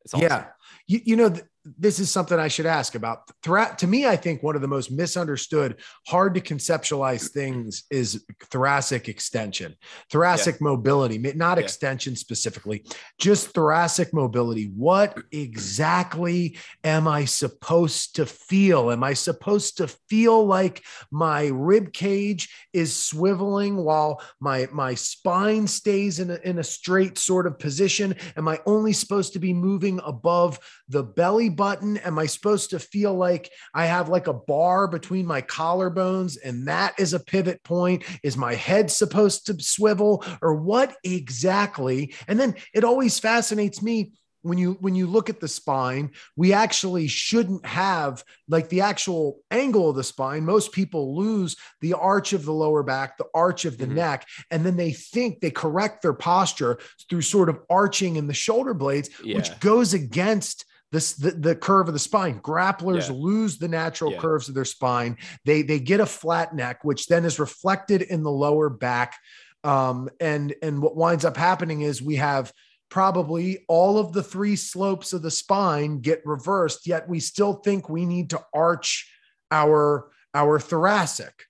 It's awesome. Yeah. You, you know, th- this is something I should ask about. Thora- to me, I think one of the most misunderstood, hard to conceptualize things is thoracic extension, thoracic mobility, not Yeah. extension specifically, just thoracic mobility. What exactly am I supposed to feel? Am I supposed to feel like my rib cage is swiveling while my my spine stays in a, in a straight sort of position? Am I only supposed to be moving above the belly button? Am I supposed to feel like I have like a bar between my collarbones and that is a pivot point? Is my head supposed to swivel or what exactly? And then it always fascinates me when you when you look at the spine we actually shouldn't have like the actual angle of the spine most people lose the arch of the lower back the arch of the Mhm. neck and then they think they correct their posture through sort of arching in the shoulder blades which goes against this the, the curve of the spine grapplers Yeah. lose the natural Yeah. curves of their spine they they get a flat neck which then is reflected in the lower back um and and what winds up happening is we have probably all of the three slopes of the spine get reversed yet we still think we need to arch our our thoracic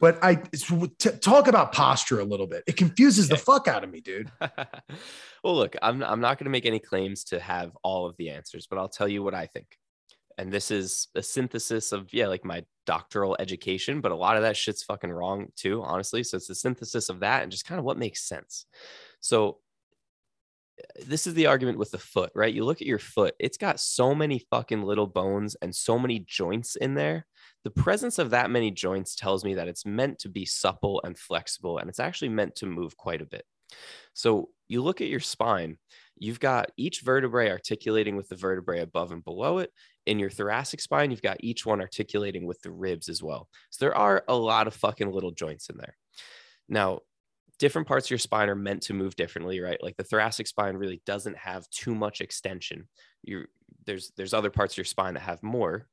but i t- talk about posture a little bit it confuses the fuck out of me dude well, look, I'm I'm not going to make any claims to have all of the answers, but I'll tell you what I think. And this is a synthesis of yeah, like my doctoral education, but a lot of that shit's fucking wrong too, honestly. So it's a synthesis of that and just kind of what makes sense. So uh, this is the argument with the foot, right? You look at your foot, it's got so many fucking little bones and so many joints in there. The presence of that many joints tells me that it's meant to be supple and flexible, and it's actually meant to move quite a bit. So you look at your spine, you've got each vertebrae articulating with the vertebrae above and below it. In your thoracic spine, you've got each one articulating with the ribs as well. So there are a lot of fucking little joints in there. Now, different parts of your spine are meant to move differently, right? Like the thoracic spine really doesn't have too much extension. You there's there's other parts of your spine that have more,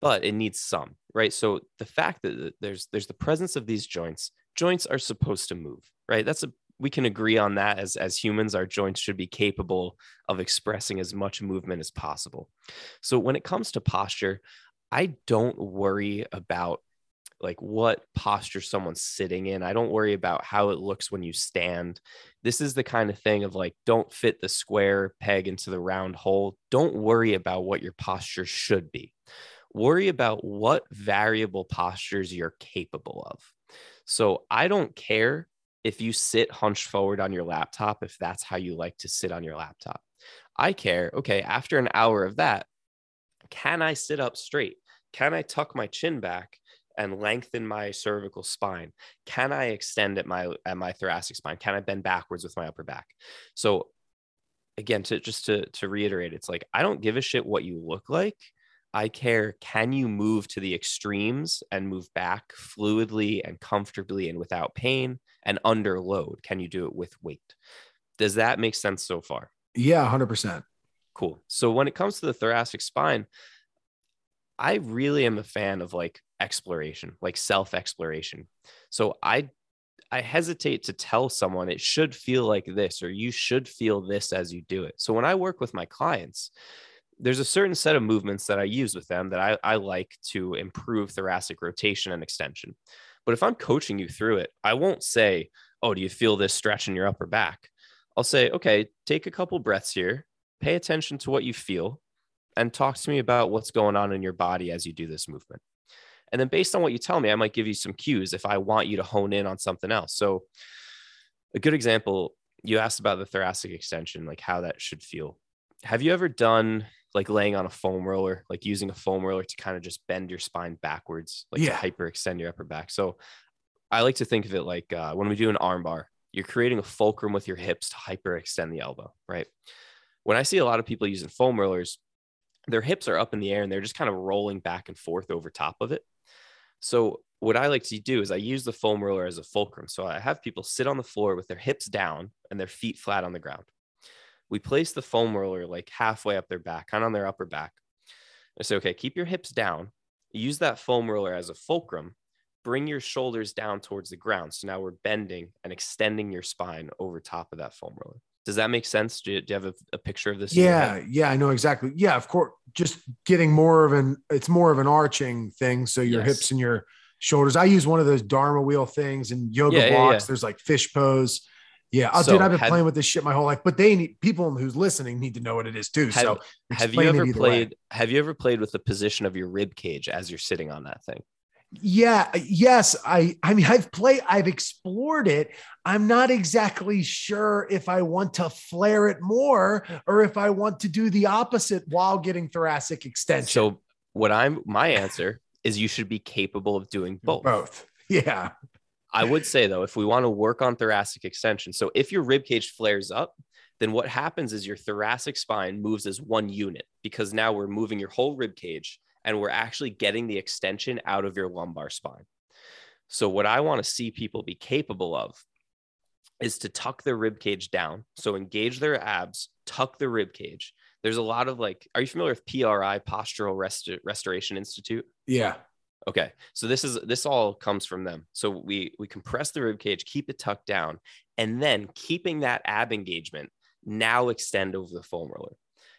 but it needs some, right? So the fact that there's there's the presence of these joints, joints are supposed to move, right? That's a we can agree on that as as humans our joints should be capable of expressing as much movement as possible. So when it comes to posture, I don't worry about like what posture someone's sitting in. I don't worry about how it looks when you stand. This is the kind of thing of like, don't fit the square peg into the round hole. Don't worry about what your posture should be. Worry about what variable postures you're capable of. So I don't care if you sit hunched forward on your laptop, if that's how you like to sit on your laptop. I care, okay, after an hour of that, can I sit up straight? Can I tuck my chin back and lengthen my cervical spine? Can I extend at my at my thoracic spine? Can I bend backwards with my upper back? So again, to just to to reiterate, it's like I don't give a shit what you look like. I care can you move to the extremes and move back fluidly and comfortably and without pain and under load? Can you do it with weight? Does that make sense so far? yeah 100% Cool. So when it comes to the thoracic spine, I really am a fan of like exploration, like self exploration. So I I hesitate to tell someone it should feel like this or you should feel this as you do it. So when I work with my clients, there's a certain set of movements that I use with them that I, I like to improve thoracic rotation and extension. But if I'm coaching you through it, I won't say, Oh, do you feel this stretch in your upper back? I'll say, Okay, take a couple breaths here, pay attention to what you feel, and talk to me about what's going on in your body as you do this movement. And then based on what you tell me, I might give you some cues if I want you to hone in on something else. So a good example you asked about the thoracic extension, like how that should feel. Have you ever done like laying on a foam roller, like using a foam roller to kind of just bend your spine backwards, like Yeah. to hyperextend your upper back? So I like to think of it like uh, when we do an arm bar, you're creating a fulcrum with your hips to hyperextend the elbow, right? When I see a lot of people using foam rollers, their hips are up in the air and they're just kind of rolling back and forth over top of it. So what I like to do is I use the foam roller as a fulcrum. So I have people sit on the floor with their hips down and their feet flat on the ground. We place the foam roller like halfway up their back, kind of on their upper back. I say, okay, keep your hips down. Use that foam roller as a fulcrum. Bring your shoulders down towards the ground. So now we're bending and extending your spine over top of that foam roller. Does that make sense? Do you, do you have a, a picture of this? Yeah, yeah, I know exactly. Yeah, of course. Just getting more of an it's more of an arching thing. So your Yes. hips and your shoulders. I use one of those Dharma wheel things and yoga Yeah, yeah, blocks. yeah. There's like fish pose. Yeah, oh, So dude, I've been have- playing with this shit my whole life. But they need people who's listening need to know what it is too. Have, so have you ever either way. played? Have you ever played with the position of your rib cage as you're sitting on that thing? Yeah, yes. I I mean I've played, I've explored it. I'm not exactly sure if I want to flare it more or if I want to do the opposite while getting thoracic extension. So what I'm my answer is you should be capable of doing both. both. Yeah. I would say though, if we want to work on thoracic extension, so if your rib cage flares up, then what happens is your thoracic spine moves as one unit because now we're moving your whole rib cage and we're actually getting the extension out of your lumbar spine. So what I want to see people be capable of is to tuck their rib cage down. So engage their abs, tuck the rib cage. There's a lot of like, are you familiar with PRI, Postural Rest- Restoration Institute? Yeah. Okay, so this is this all comes from them. So we we compress the rib cage, keep it tucked down, and then keeping that ab engagement, now extend over the foam roller.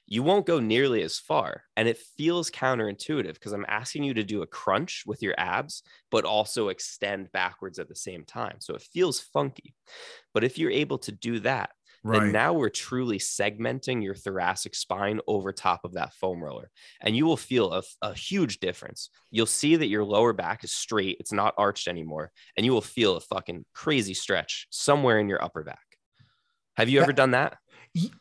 You won't go nearly as far, and it feels counterintuitive because I'm asking you to do a crunch with your abs, but also extend backwards at the same time. So it feels funky. But if you're able to do that, then now we're truly segmenting your thoracic spine over top of that foam roller. And you will feel a, a huge difference. You'll see that your lower back is straight, it's not arched anymore. And you will feel a fucking crazy stretch somewhere in your upper back. Have you That- ever done that?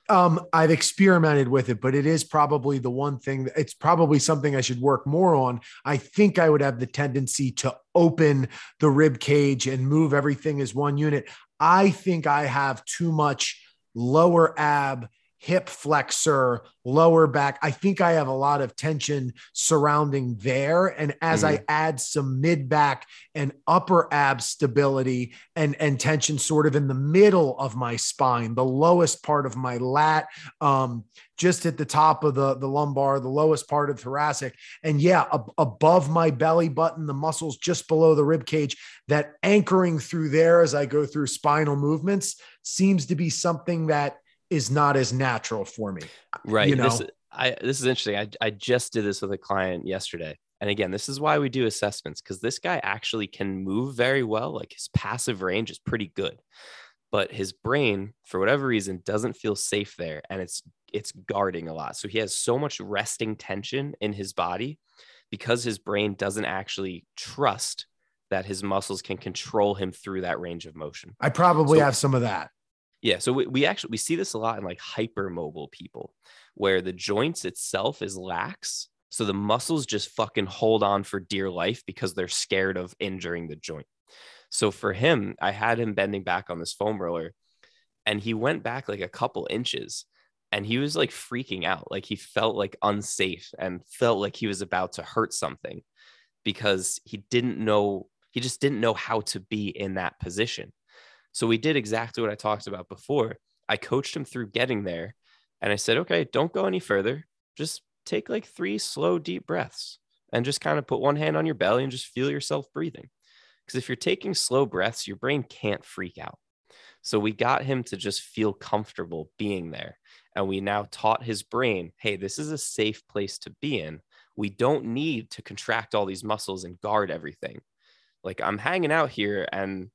Um, I've experimented with it, but it is probably the one thing that it's probably something I should work more on. I think I would have the tendency to open the rib cage and move everything as one unit. I think I have too much lower ab, hip flexor, lower back. I think I have a lot of tension surrounding there. And as I add some mid back and upper ab stability and, and tension sort of in the middle of my spine, the lowest part of my lat, um, just at the top of the, the lumbar, the lowest part of thoracic. And yeah, ab- above my belly button, the muscles just below the rib cage, that anchoring through there as I go through spinal movements seems to be something that is not as natural for me. Right. You This, know? I, this is interesting. I, I just did this with a client yesterday. And again, this is why we do assessments because this guy actually can move very well. Like his passive range is pretty good, but his brain, for whatever reason, doesn't feel safe there, and it's it's guarding a lot. So he has so much resting tension in his body because his brain doesn't actually trust that his muscles can control him through that range of motion. I probably So- have some of that. Yeah, so we, we actually we see this a lot in like hypermobile people where the joints itself is lax. So the muscles just fucking hold on for dear life because they're scared of injuring the joint. So for him, I had him bending back on this foam roller and he went back like a couple inches and he was like freaking out. Like he felt like unsafe and felt like he was about to hurt something because he didn't know, he just didn't know how to be in that position. So we did exactly what I talked about before. I coached him through getting there and I said, okay, don't go any further. Just take like three slow, deep breaths and just kind of put one hand on your belly and just feel yourself breathing. Because if you're taking slow breaths, your brain can't freak out. So we got him to just feel comfortable being there. And we now taught his brain, hey, this is a safe place to be in. We don't need to contract all these muscles and guard everything. Like I'm hanging out here and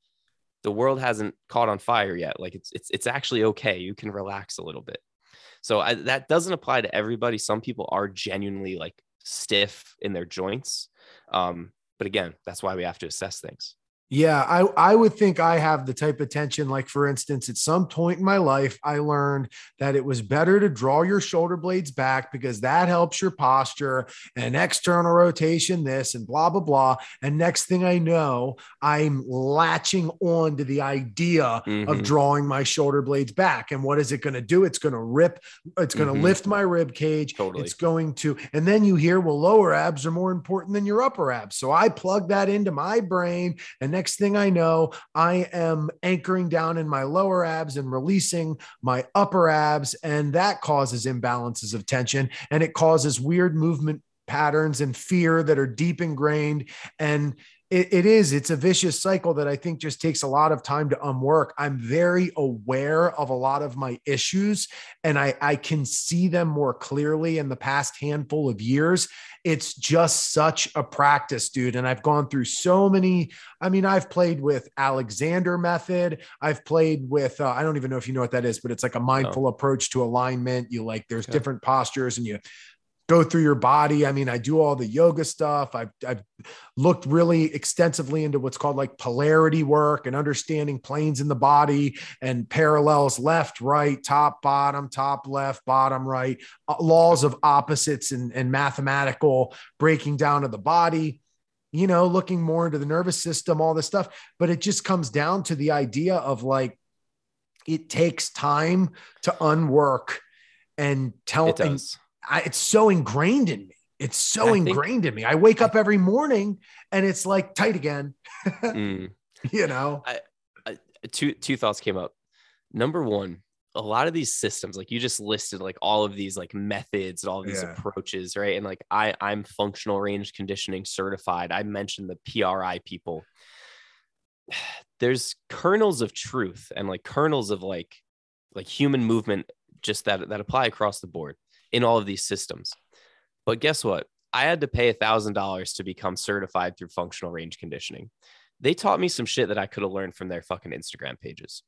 the world hasn't caught on fire yet. Like it's it's it's actually okay. You can relax a little bit. So I, that doesn't apply to everybody. Some people are genuinely like stiff in their joints. Um, but again, that's why we have to assess things. Yeah, I, I would think I have the type of tension. Like, for instance, at some point in my life, I learned that it was better to draw your shoulder blades back because that helps your posture and external rotation, this and blah, blah, blah. And next thing I know, I'm latching on to the idea mm-hmm. of drawing my shoulder blades back. And what is it going to do? It's going to rip, it's going to mm-hmm. lift my rib cage. Totally. It's going to, and then you hear, well, lower abs are more important than your upper abs. So I plug that into my brain and next thing I know, I am anchoring down in my lower abs and releasing my upper abs. And that causes imbalances of tension and it causes weird movement patterns and fear that are deep ingrained. And it, it is it's a vicious cycle that i think just takes a lot of time to unwork i'm very aware of a lot of my issues and i i can see them more clearly in the past handful of years it's just such a practice dude and i've gone through so many i mean i've played with alexander method i've played with uh, i don't even know if you know what that is but it's like a mindful no. approach to alignment you like there's okay. different postures and you go through your body. I mean, I do all the yoga stuff. I've, I've looked really extensively into what's called like polarity work and understanding planes in the body and parallels left, right, top, bottom, top, left, bottom, right, uh, laws of opposites and, and mathematical breaking down of the body. You know, looking more into the nervous system, all this stuff. But it just comes down to the idea of like, it takes time to unwork and tell it does I, it's so ingrained in me. It's so I ingrained think, in me. I wake up every morning and it's like tight again. mm, you know, I, I, two two thoughts came up. Number one, a lot of these systems, like you just listed, like all of these like methods and all of these yeah. approaches, right? And like I, I'm functional range conditioning certified. I mentioned the PRI people. There's kernels of truth and like kernels of like like human movement just that that apply across the board in all of these systems. But guess what? I had to pay a $1,000 to become certified through functional range conditioning. They taught me some shit that I could have learned from their fucking Instagram pages.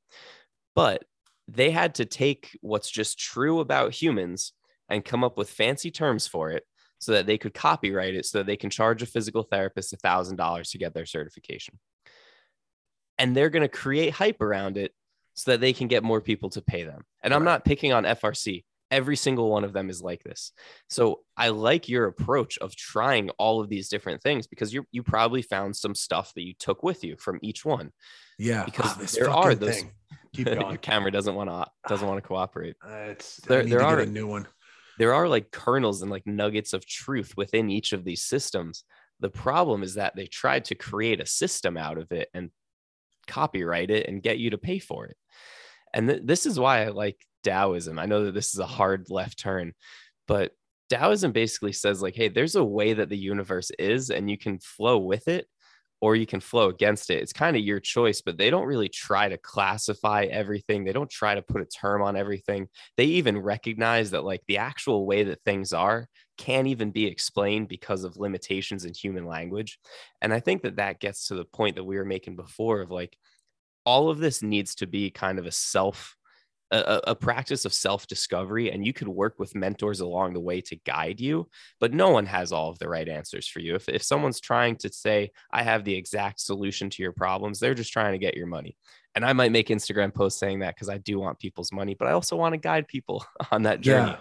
But they had to take what's just true about humans and come up with fancy terms for it so that they could copyright it so that they can charge a physical therapist $1,000 to get their certification. And they're going to create hype around it so that they can get more people to pay them. And I'm not picking on FRC every single one of them is like this. So i like your approach of trying all of these different things because you you probably found some stuff that you took with you from each one. Yeah. Because oh, there are those thing. Keep going. your camera doesn't want to doesn't want to cooperate. uh, it's there, there are a new one. there are like kernels and like nuggets of truth within each of these systems. The problem is that they tried to create a system out of it and copyright it and get you to pay for it. And th- this is why i like Taoism. I know that this is a hard left turn, but Taoism basically says, like, hey, there's a way that the universe is, and you can flow with it or you can flow against it. It's kind of your choice, but they don't really try to classify everything. They don't try to put a term on everything. They even recognize that, like, the actual way that things are can't even be explained because of limitations in human language. And I think that that gets to the point that we were making before of like, all of this needs to be kind of a self a, a, practice of self discovery, and you could work with mentors along the way to guide you. But no one has all of the right answers for you. If, if someone's trying to say, I have the exact solution to your problems, they're just trying to get your money. And I might make Instagram posts saying that because I do want people's money, but I also want to guide people on that journey. Yeah.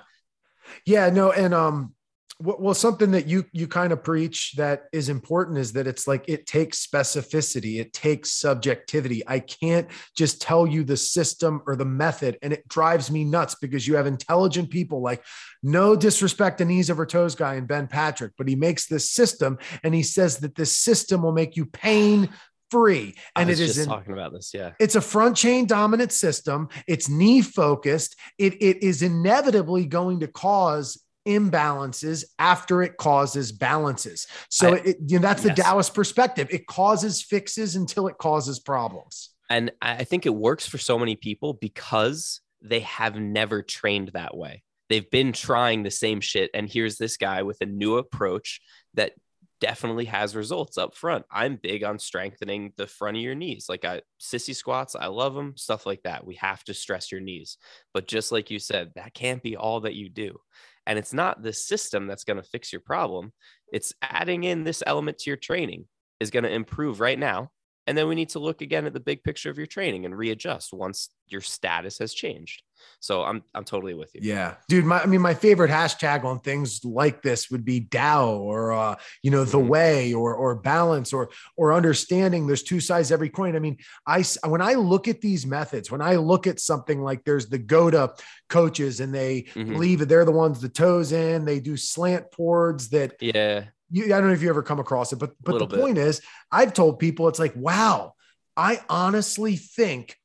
Yeah, no, and um, well something that you you kind of preach that is important is that it's like it takes specificity it takes subjectivity. I can't just tell you the system or the method and it drives me nuts because you have intelligent people like no disrespect to knees over toes guy and ben patrick but he makes this system and he says that this system will make you pain free. And it is in, talking about this yeah. It's a front chain dominant system. It's knee focused. It, it is inevitably going to cause imbalances after it causes balances. So I, it, you know, that's the yes. Taoist perspective. It causes fixes until it causes problems. And I think it works for so many people because they have never trained that way. They've been trying the same shit. And here's this guy with a new approach that definitely has results up front. I'm big on strengthening the front of your knees. Like I sissy squats, I love them, stuff like that. We have to stress your knees. But just like you said, that can't be all that you do. And it's not the system that's going to fix your problem. It's adding in this element to your training is going to improve right now and then we need to look again at the big picture of your training and readjust once your status has changed. So i'm i'm totally with you. Yeah. Dude my, i mean my favorite hashtag on things like this would be dao or uh you know the mm-hmm. way or or balance or or understanding there's two sides every coin. I mean i when i look at these methods when i look at something like there's the GOATA coaches and they mm-hmm. believe that they're the ones the toes in they do slant boards that yeah you, I don't know if you ever come across it, but but the bit. point is, I've told people it's like, wow, I honestly think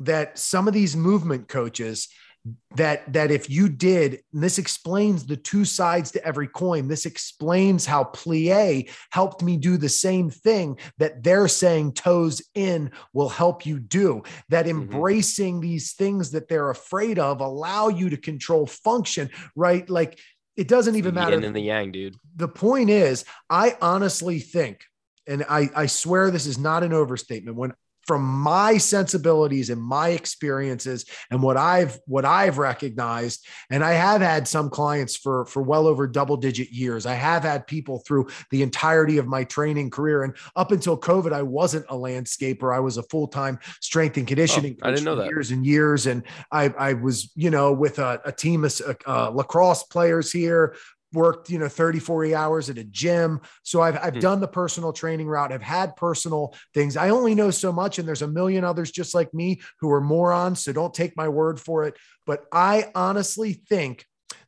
that some of these movement coaches that that if you did this explains the two sides to every coin this explains how plie helped me do the same thing that they're saying toes in will help you do that mm-hmm. embracing mm-hmm. these things that they're afraid of allow you to control function right like it doesn't even matter. in the yang, dude. The point is, I honestly think, and I, I swear this is not an overstatement. When from my sensibilities and my experiences and what I've what I've recognized and I have had some clients for for well over double digit years. I have had people through the entirety of my training career and up until COVID I wasn't a landscaper. I was a full-time strength and conditioning oh, I didn't know that. years and years and I I was, you know, with a, a team of uh, lacrosse players here, worked you know 30 40 hours at a gym so i've, I've mm. done the personal training route i've had personal things i only know so much and there's a million others just like me who are morons so don't take my word for it but i honestly think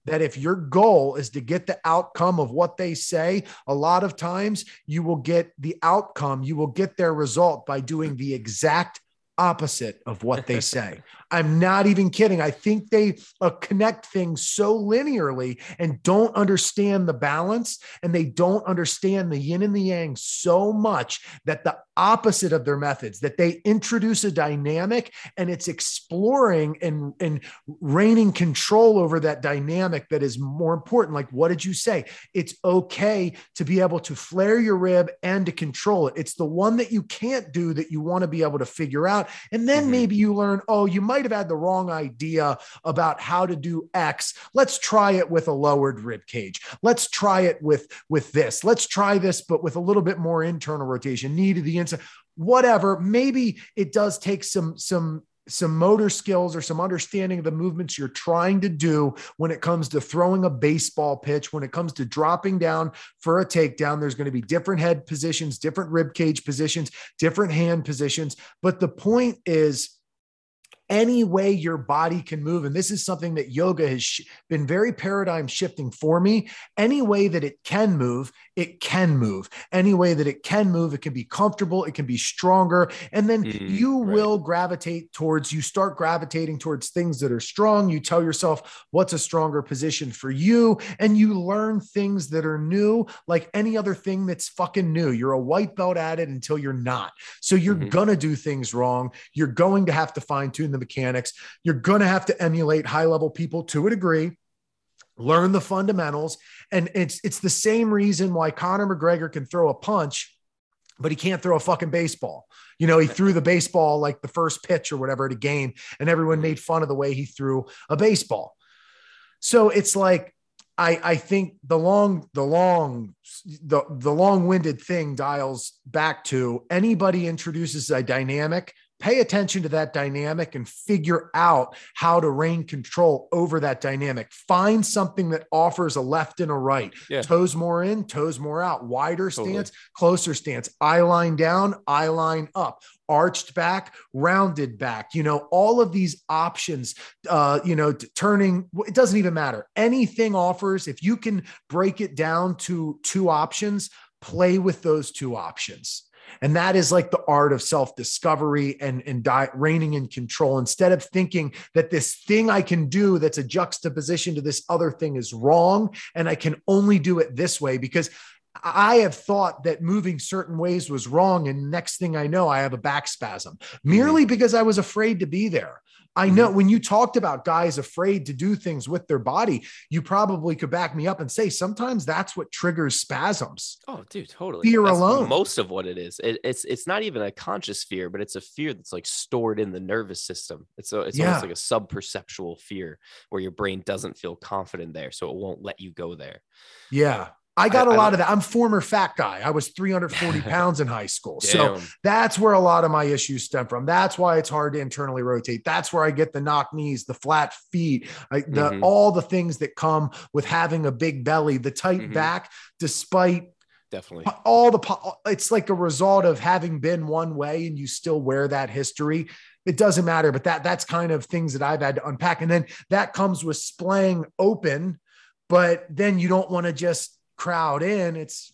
that if your goal is to get the outcome of what they say, a lot of times you will get the outcome, you will get their result by doing the exact opposite of what they say. I'm not even kidding. I think they uh, connect things so linearly and don't understand the balance and they don't understand the yin and the yang so much that the opposite of their methods, that they introduce a dynamic and it's exploring and, and reigning control over that dynamic that is more important. Like, what did you say? It's okay to be able to flare your rib and to control it. It's the one that you can't do that you want to be able to figure out. And then mm-hmm. maybe you learn, oh, you might have had the wrong idea about how to do X. Let's try it with a lowered rib cage. Let's try it with with this. Let's try this, but with a little bit more internal rotation. knee to the inside. Whatever. Maybe it does take some some some motor skills or some understanding of the movements you're trying to do when it comes to throwing a baseball pitch, when it comes to dropping down for a takedown. There's going to be different head positions, different rib cage positions, different hand positions. But the point is, any way your body can move. And this is something that yoga has sh- been very paradigm shifting for me. Any way that it can move, it can move. Any way that it can move, it can be comfortable, it can be stronger. And then mm, you right. will gravitate towards, you start gravitating towards things that are strong. You tell yourself what's a stronger position for you. And you learn things that are new, like any other thing that's fucking new. You're a white belt at it until you're not. So you're mm-hmm. going to do things wrong. You're going to have to fine tune them mechanics. You're going to have to emulate high level people to a degree learn the fundamentals and it's it's the same reason why Conor McGregor can throw a punch but he can't throw a fucking baseball. You know, he threw the baseball like the first pitch or whatever at a game and everyone made fun of the way he threw a baseball. So it's like I, I think the long the long the, the long-winded thing dials back to anybody introduces a dynamic pay attention to that dynamic and figure out how to reign control over that dynamic. Find something that offers a left and a right. Yeah. Toes more in, toes more out, wider totally. stance, closer stance, eye line down, eye line up. Arched back, rounded back, you know, all of these options, uh, you know, turning, it doesn't even matter. Anything offers, if you can break it down to two options, play with those two options and that is like the art of self discovery and, and di- reigning in control. Instead of thinking that this thing I can do that's a juxtaposition to this other thing is wrong, and I can only do it this way because I have thought that moving certain ways was wrong. And next thing I know, I have a back spasm mm-hmm. merely because I was afraid to be there. I know mm-hmm. when you talked about guys afraid to do things with their body, you probably could back me up and say sometimes that's what triggers spasms. Oh, dude, totally. Fear that's alone. Most of what it is. It, it's it's not even a conscious fear, but it's a fear that's like stored in the nervous system. It's a, it's yeah. almost like a sub-perceptual fear where your brain doesn't feel confident there, so it won't let you go there. Yeah. I got I- a lot of that. I'm former fat guy. I was 340 pounds in high school. So that's where a lot of my issues stem from. That's why it's hard to internally rotate. That's where I get the knock knees, the flat feet, I, the Mhm. all the things that come with having a big belly, the tight Mhm. back, despite definitely. all the it's like a result of having been one way and you still wear that history it doesn't matter but that that's kind of things that i've had to unpack and then that comes with splaying open but then you don't want to just crowd in it's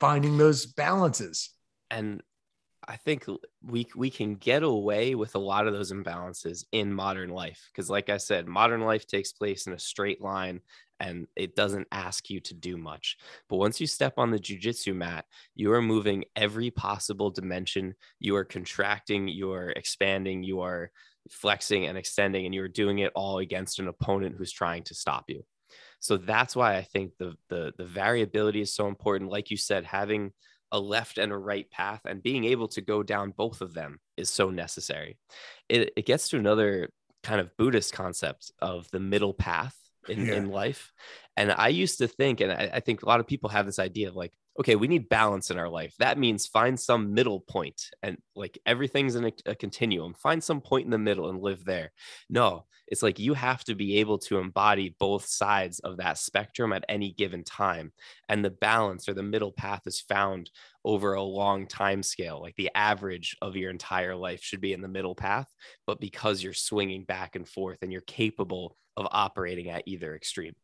finding those balances and I think we we can get away with a lot of those imbalances in modern life because, like I said, modern life takes place in a straight line and it doesn't ask you to do much. But once you step on the jujitsu mat, you are moving every possible dimension. You are contracting, you are expanding, you are flexing and extending, and you are doing it all against an opponent who's trying to stop you. So that's why I think the the the variability is so important. Like you said, having a left and a right path and being able to go down both of them is so necessary. It, it gets to another kind of Buddhist concept of the middle path in, Yeah. in life. And I used to think, and I, I think a lot of people have this idea of like, okay, we need balance in our life. That means find some middle point and like everything's in a, a continuum. Find some point in the middle and live there. No, it's like you have to be able to embody both sides of that spectrum at any given time. And the balance or the middle path is found over a long time scale. Like the average of your entire life should be in the middle path. But because you're swinging back and forth and you're capable of operating at either extreme.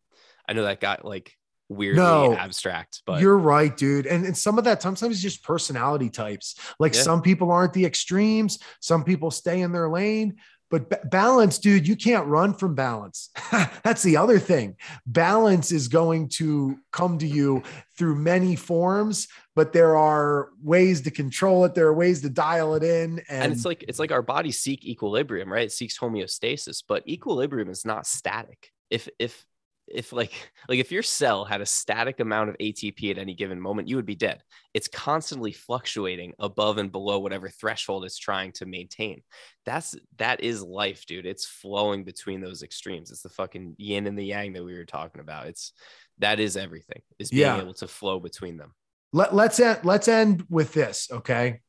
I know that got like weirdly No, abstract, but You're right, dude. And, and some of that sometimes is just personality types. Like Yeah. some people aren't the extremes, some people stay in their lane. But ba- balance, dude, you can't run from balance. That's the other thing. Balance is going to come to you through many forms, but there are ways to control it. There are ways to dial it in. And, and it's like it's like our bodies seek equilibrium right it seeks homeostasis but equilibrium is not static if if if like like if your cell had a static amount of atp at any given moment you would be dead. It's constantly fluctuating above and below whatever threshold it's trying to maintain. That's that is life dude. It's flowing between those extremes. It's the fucking yin and the yang that we were talking about. It's that is everything is being Yeah. able to flow between them. Let, let's end let's end with this okay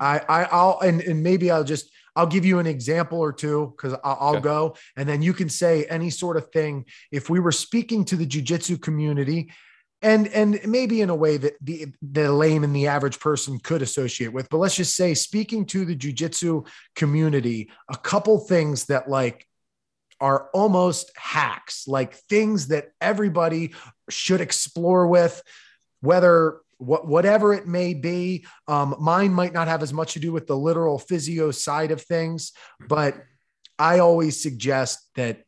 i, I i'll and, and maybe i'll just i'll give you an example or two because i'll, I'll Okay. go and then you can say any sort of thing if we were speaking to the jujitsu community and and maybe in a way that the the lame and the average person could associate with but let's just say speaking to the jujitsu community a couple things that like are almost hacks like things that everybody should explore with whether what whatever it may be um, mine might not have as much to do with the literal physio side of things but i always suggest that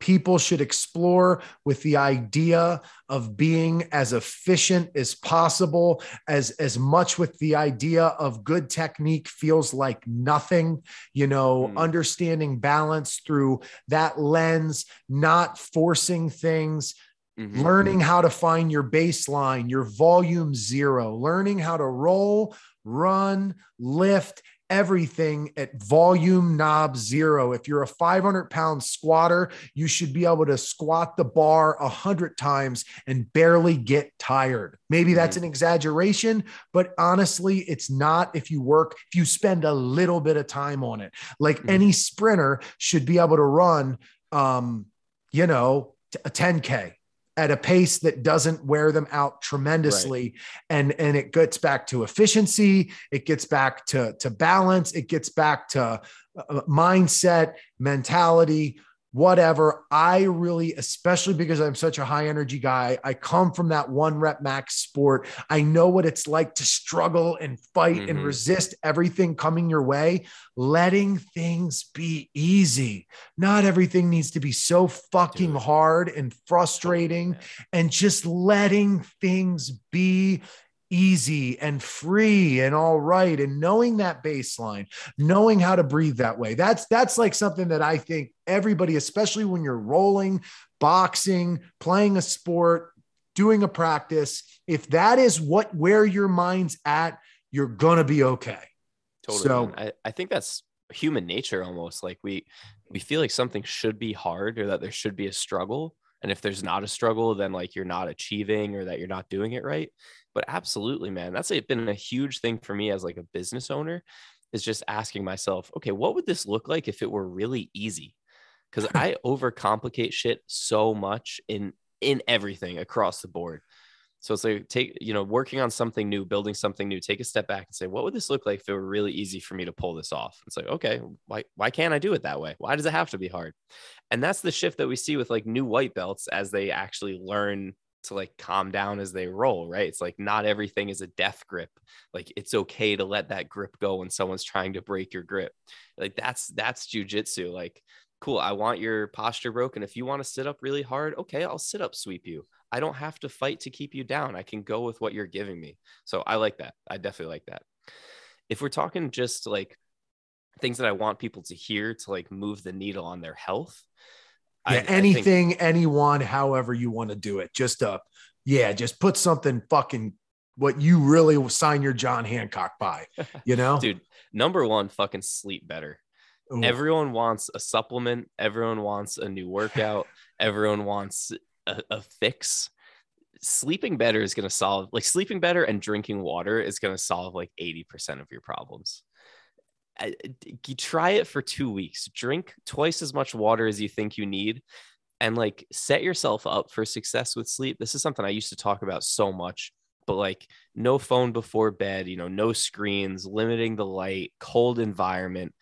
people should explore with the idea of being as efficient as possible as as much with the idea of good technique feels like nothing you know Mm. understanding balance through that lens not forcing things Mhm. learning how to find your baseline, your volume zero, learning how to roll, run, lift, everything at volume knob zero. If you're a 500 pound squatter, you should be able to squat the bar a hundred times and barely get tired. Maybe that's an exaggeration, but honestly, it's not if you work, if you spend a little bit of time on it. Like Mhm. any sprinter should be able to run, um, you know, a 10K at a pace that doesn't wear them out tremendously. And and it gets back to efficiency. It gets back to to balance. It gets back to uh, mindset mentality whatever. I really especially because i'm such a high energy guy i come from that one rep max sport. I know what it's like to struggle and fight and Mhm. resist everything coming your way. Letting things be easy. Not everything needs to be so fucking hard and frustrating and just letting things be easy and free and all right and knowing that baseline knowing how to breathe that way that's that's like something that i think everybody especially when you're rolling boxing playing a sport doing a practice if that is what where your mind's at you're gonna be okay Totally. So- I, I think that's human nature almost. Like we we feel like something should be hard or that there should be a struggle. And if there's not a struggle, then like you're not achieving or that you're not doing it right. But absolutely, man, that's been a huge thing for me as like a business owner is just asking myself, okay, what would this look like if it were really easy? Because I overcomplicate shit so much in in everything across the board. So it's like take, you know, working on something new, building something new, take a step back and say, what would this look like if it were really easy for me to pull this off? It's like, okay, why why can't I do it that way? Why does it have to be hard? And that's the shift that we see with like new white belts as they actually learn to like calm down as they roll, right? It's like not everything is a death grip. Like it's okay to let that grip go when someone's trying to break your grip. Like that's that's jujitsu. Like, cool, I want your posture broken. If you want to sit up really hard, okay, I'll sit up sweep you. I don't have to fight to keep you down. I can go with what you're giving me. So I like that. I definitely like that. If we're talking just like things that I want people to hear to like move the needle on their health. Yeah, I, anything, I think, anyone, however you want to do it. Just uh yeah, just put something fucking what you really sign your John Hancock by, you know? Dude, number one, fucking sleep better. Ooh. Everyone wants a supplement, everyone wants a new workout, everyone wants a, a fix sleeping better is going to solve like sleeping better and drinking water is going to solve like 80% of your problems. You try it for two weeks drink twice as much water as you think you need and like set yourself up for success with sleep. This is something i used to talk about so much but like no phone before bed you know no screens limiting the light cold environment.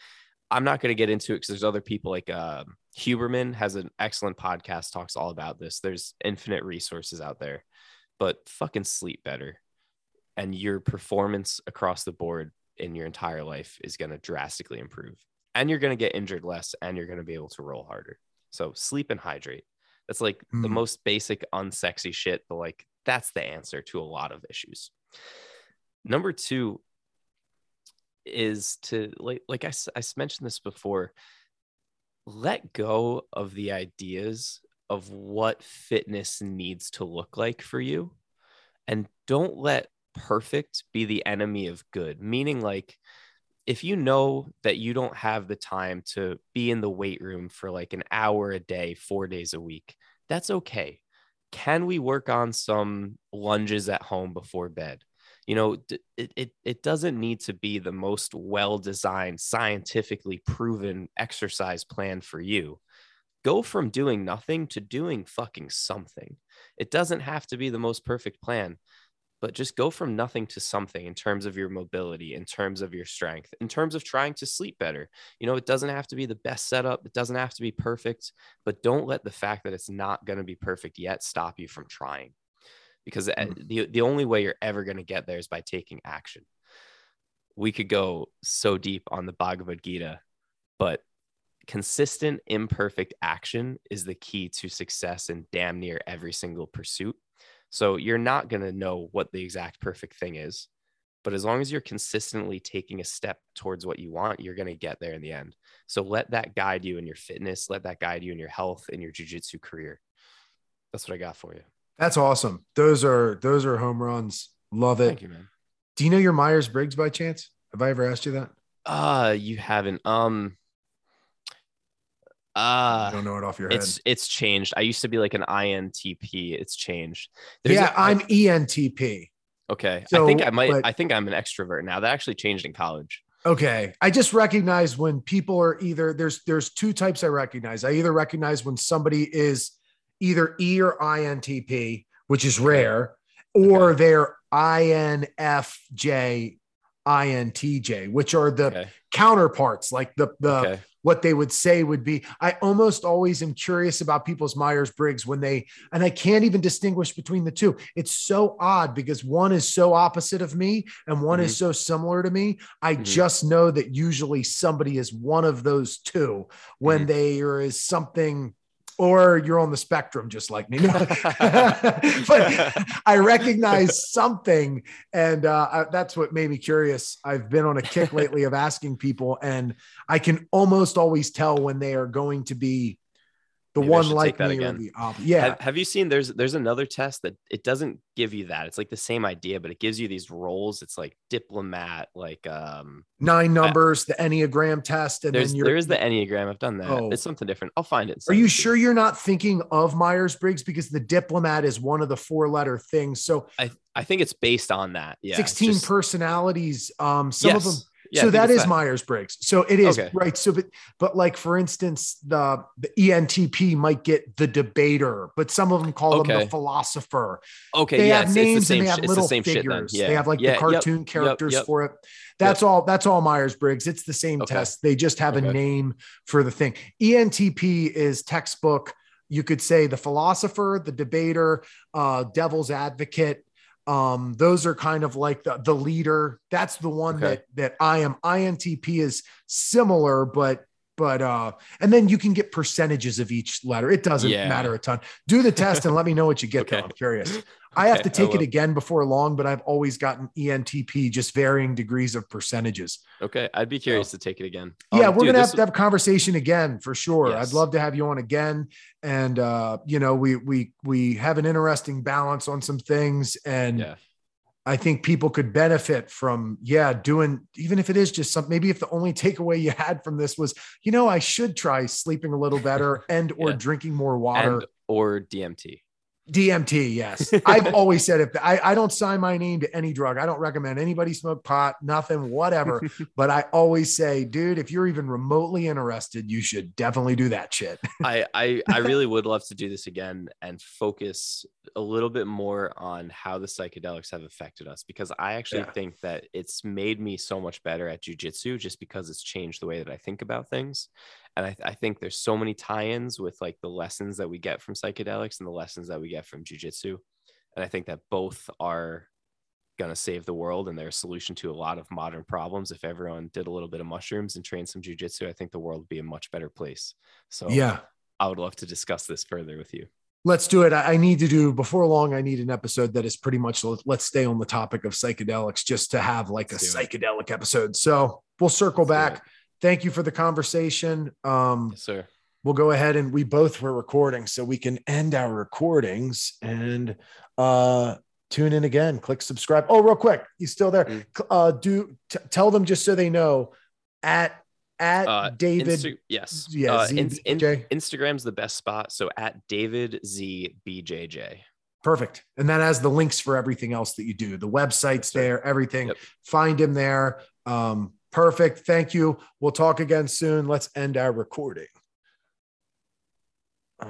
I'm not going to get into it because there's other people like um, Huberman has an excellent podcast, talks all about this. There's infinite resources out there, but fucking sleep better. And your performance across the board in your entire life is going to drastically improve. And you're going to get injured less and you're going to be able to roll harder. So sleep and hydrate. That's like mm. the hmm. most basic, unsexy shit, but like that's the answer to a lot of issues. Number two is to like like I, I mentioned this before let go of the ideas of what fitness needs to look like for you and don't let perfect be the enemy of good. Meaning like if you know that you don't have the time to be in the weight room for like an hour a day 4 days a week that's okay. Can we work on some lunges at home before bed you know it, it, it doesn't need to be the most well designed scientifically proven exercise plan for you. Go from doing nothing to doing fucking something. It doesn't have to be the most perfect plan but just go from nothing to something in terms of your mobility in terms of your strength in terms of trying to sleep better. You know it doesn't have to be the best setup. It doesn't have to be perfect but don't let the fact that it's not going to be perfect yet stop you from trying because mm-hmm. the, the only way you're ever going to get there is by taking action. We could go so deep on the Bhagavad Gita, but consistent, imperfect action is the key to success in damn near every single pursuit. So you're not going to know what the exact perfect thing is. But as long as you're consistently taking a step towards what you want, you're going to get there in the end. So let that guide you in your fitness, let that guide you in your health in your jujitsu career. That's what I got for you. That's awesome. Those are those are home runs. Love it. Thank you, man. Do you know your Myers Briggs by chance? Have I ever asked you that? Uh you haven't. Um uh I don't know it off your head. It's it's changed. I used to be like an INTP. It's changed. There's yeah, i am ENTP. Okay. So, I think I might but, I think I'm an extrovert now. That actually changed in college. Okay. I just recognize when people are either there's there's two types I recognize. I either recognize when somebody is either E or INTP, which is rare, or okay. they're INFJ, INTJ, which are the okay. counterparts, like the the okay. what they would say would be. I almost always am curious about people's Myers Briggs when they, and I can't even distinguish between the two. It's so odd because one is so opposite of me and one mm-hmm. is so similar to me. I mm-hmm. just know that usually somebody is one of those two when mm-hmm. is something or you're on the spectrum just like me. but I recognize something, and uh, I, that's what made me curious. I've been on a kick lately of asking people, and I can almost always tell when they are going to be the Maybe one like that again. the yeah Have, have you seen there's there's another test that it doesn't give you that. It's like the same idea, but it gives you these roles. It's like diplomat, like um nine numbers, the Enneagram test, and then you're. there is the Enneagram. I've done that. Oh. It's something different. I'll find it. Are you sure you're not thinking of Myers Briggs because the diplomat is one of the four letter things? So I I think it's based on that. Yeah. 16 just- personalities. Um, some of them. Yeah, so that is Myers Briggs. So it is Okay. right. So, but, but like for instance, the the ENTP might get the debater, but some of them call them the philosopher. Okay. they yeah. have it's, it's the names same. and they have little the same figures. Yeah. They have like yeah, the cartoon yep, characters yep. for it. That's all. That's all Myers Briggs. It's the same Okay. test. They just have a name for the thing. ENTP is textbook. You could say the philosopher, the debater, uh, devil's advocate. Um, those are kind of like the, the leader. That's the one Okay. that that I am. INTP is similar, but but uh, and then you can get percentages of each letter. It doesn't Yeah. matter a ton. Do the test and let me know what you get. Though I'm curious. I have Okay, to take it again before long, but I've always gotten ENTP, just varying degrees of percentages. Okay. I'd be curious to take it again. Yeah, Um, we're dude, gonna have to have a conversation again for sure. Yes. I'd love to have you on again, and uh, you know, we we we have an interesting balance on some things, and Yeah. I think people could benefit from yeah doing even if it is just some maybe if the only takeaway you had from this was you know I should try sleeping a little better and or Yeah. drinking more water. And or DMT. DMT, yes. I've always said if I, I don't sign my name to any drug, I don't recommend anybody smoke pot, nothing, whatever. but I always say, dude, if you're even remotely interested, you should definitely do that shit. I, I I really would love to do this again and focus a little bit more on how the psychedelics have affected us because I actually Yeah. think that it's made me so much better at jujitsu just because it's changed the way that I think about things. And I, I think there's so many tie-ins with like the lessons that we get from psychedelics and the lessons that we get from jujitsu. And I think that both are gonna save the world and they're a solution to a lot of modern problems. If everyone did a little bit of mushrooms and trained some jujitsu, I think the world would be a much better place. So Yeah. I would love to discuss this further with you. Let's do it. I need to do before long. I need an episode that is pretty much let- let's stay on the topic of psychedelics just to have like a Let's it. psychedelic episode. So we'll circle Let's back. Thank you for the conversation. Um, Yes, sir. we'll go ahead and we both were recording so we can end our recordings and uh tune in again click subscribe oh real quick you still there Mm. Cl- uh do t- tell them just so they know at at Uh, david Insta- yes. yeah, Uh, in- in- Instagram's the best spot. So at David Z BJJ. perfect and that has the links for everything else that you do the website's there everything Yep. find him there um perfect. Thank you. We'll talk again soon. Let's end our recording. Uh,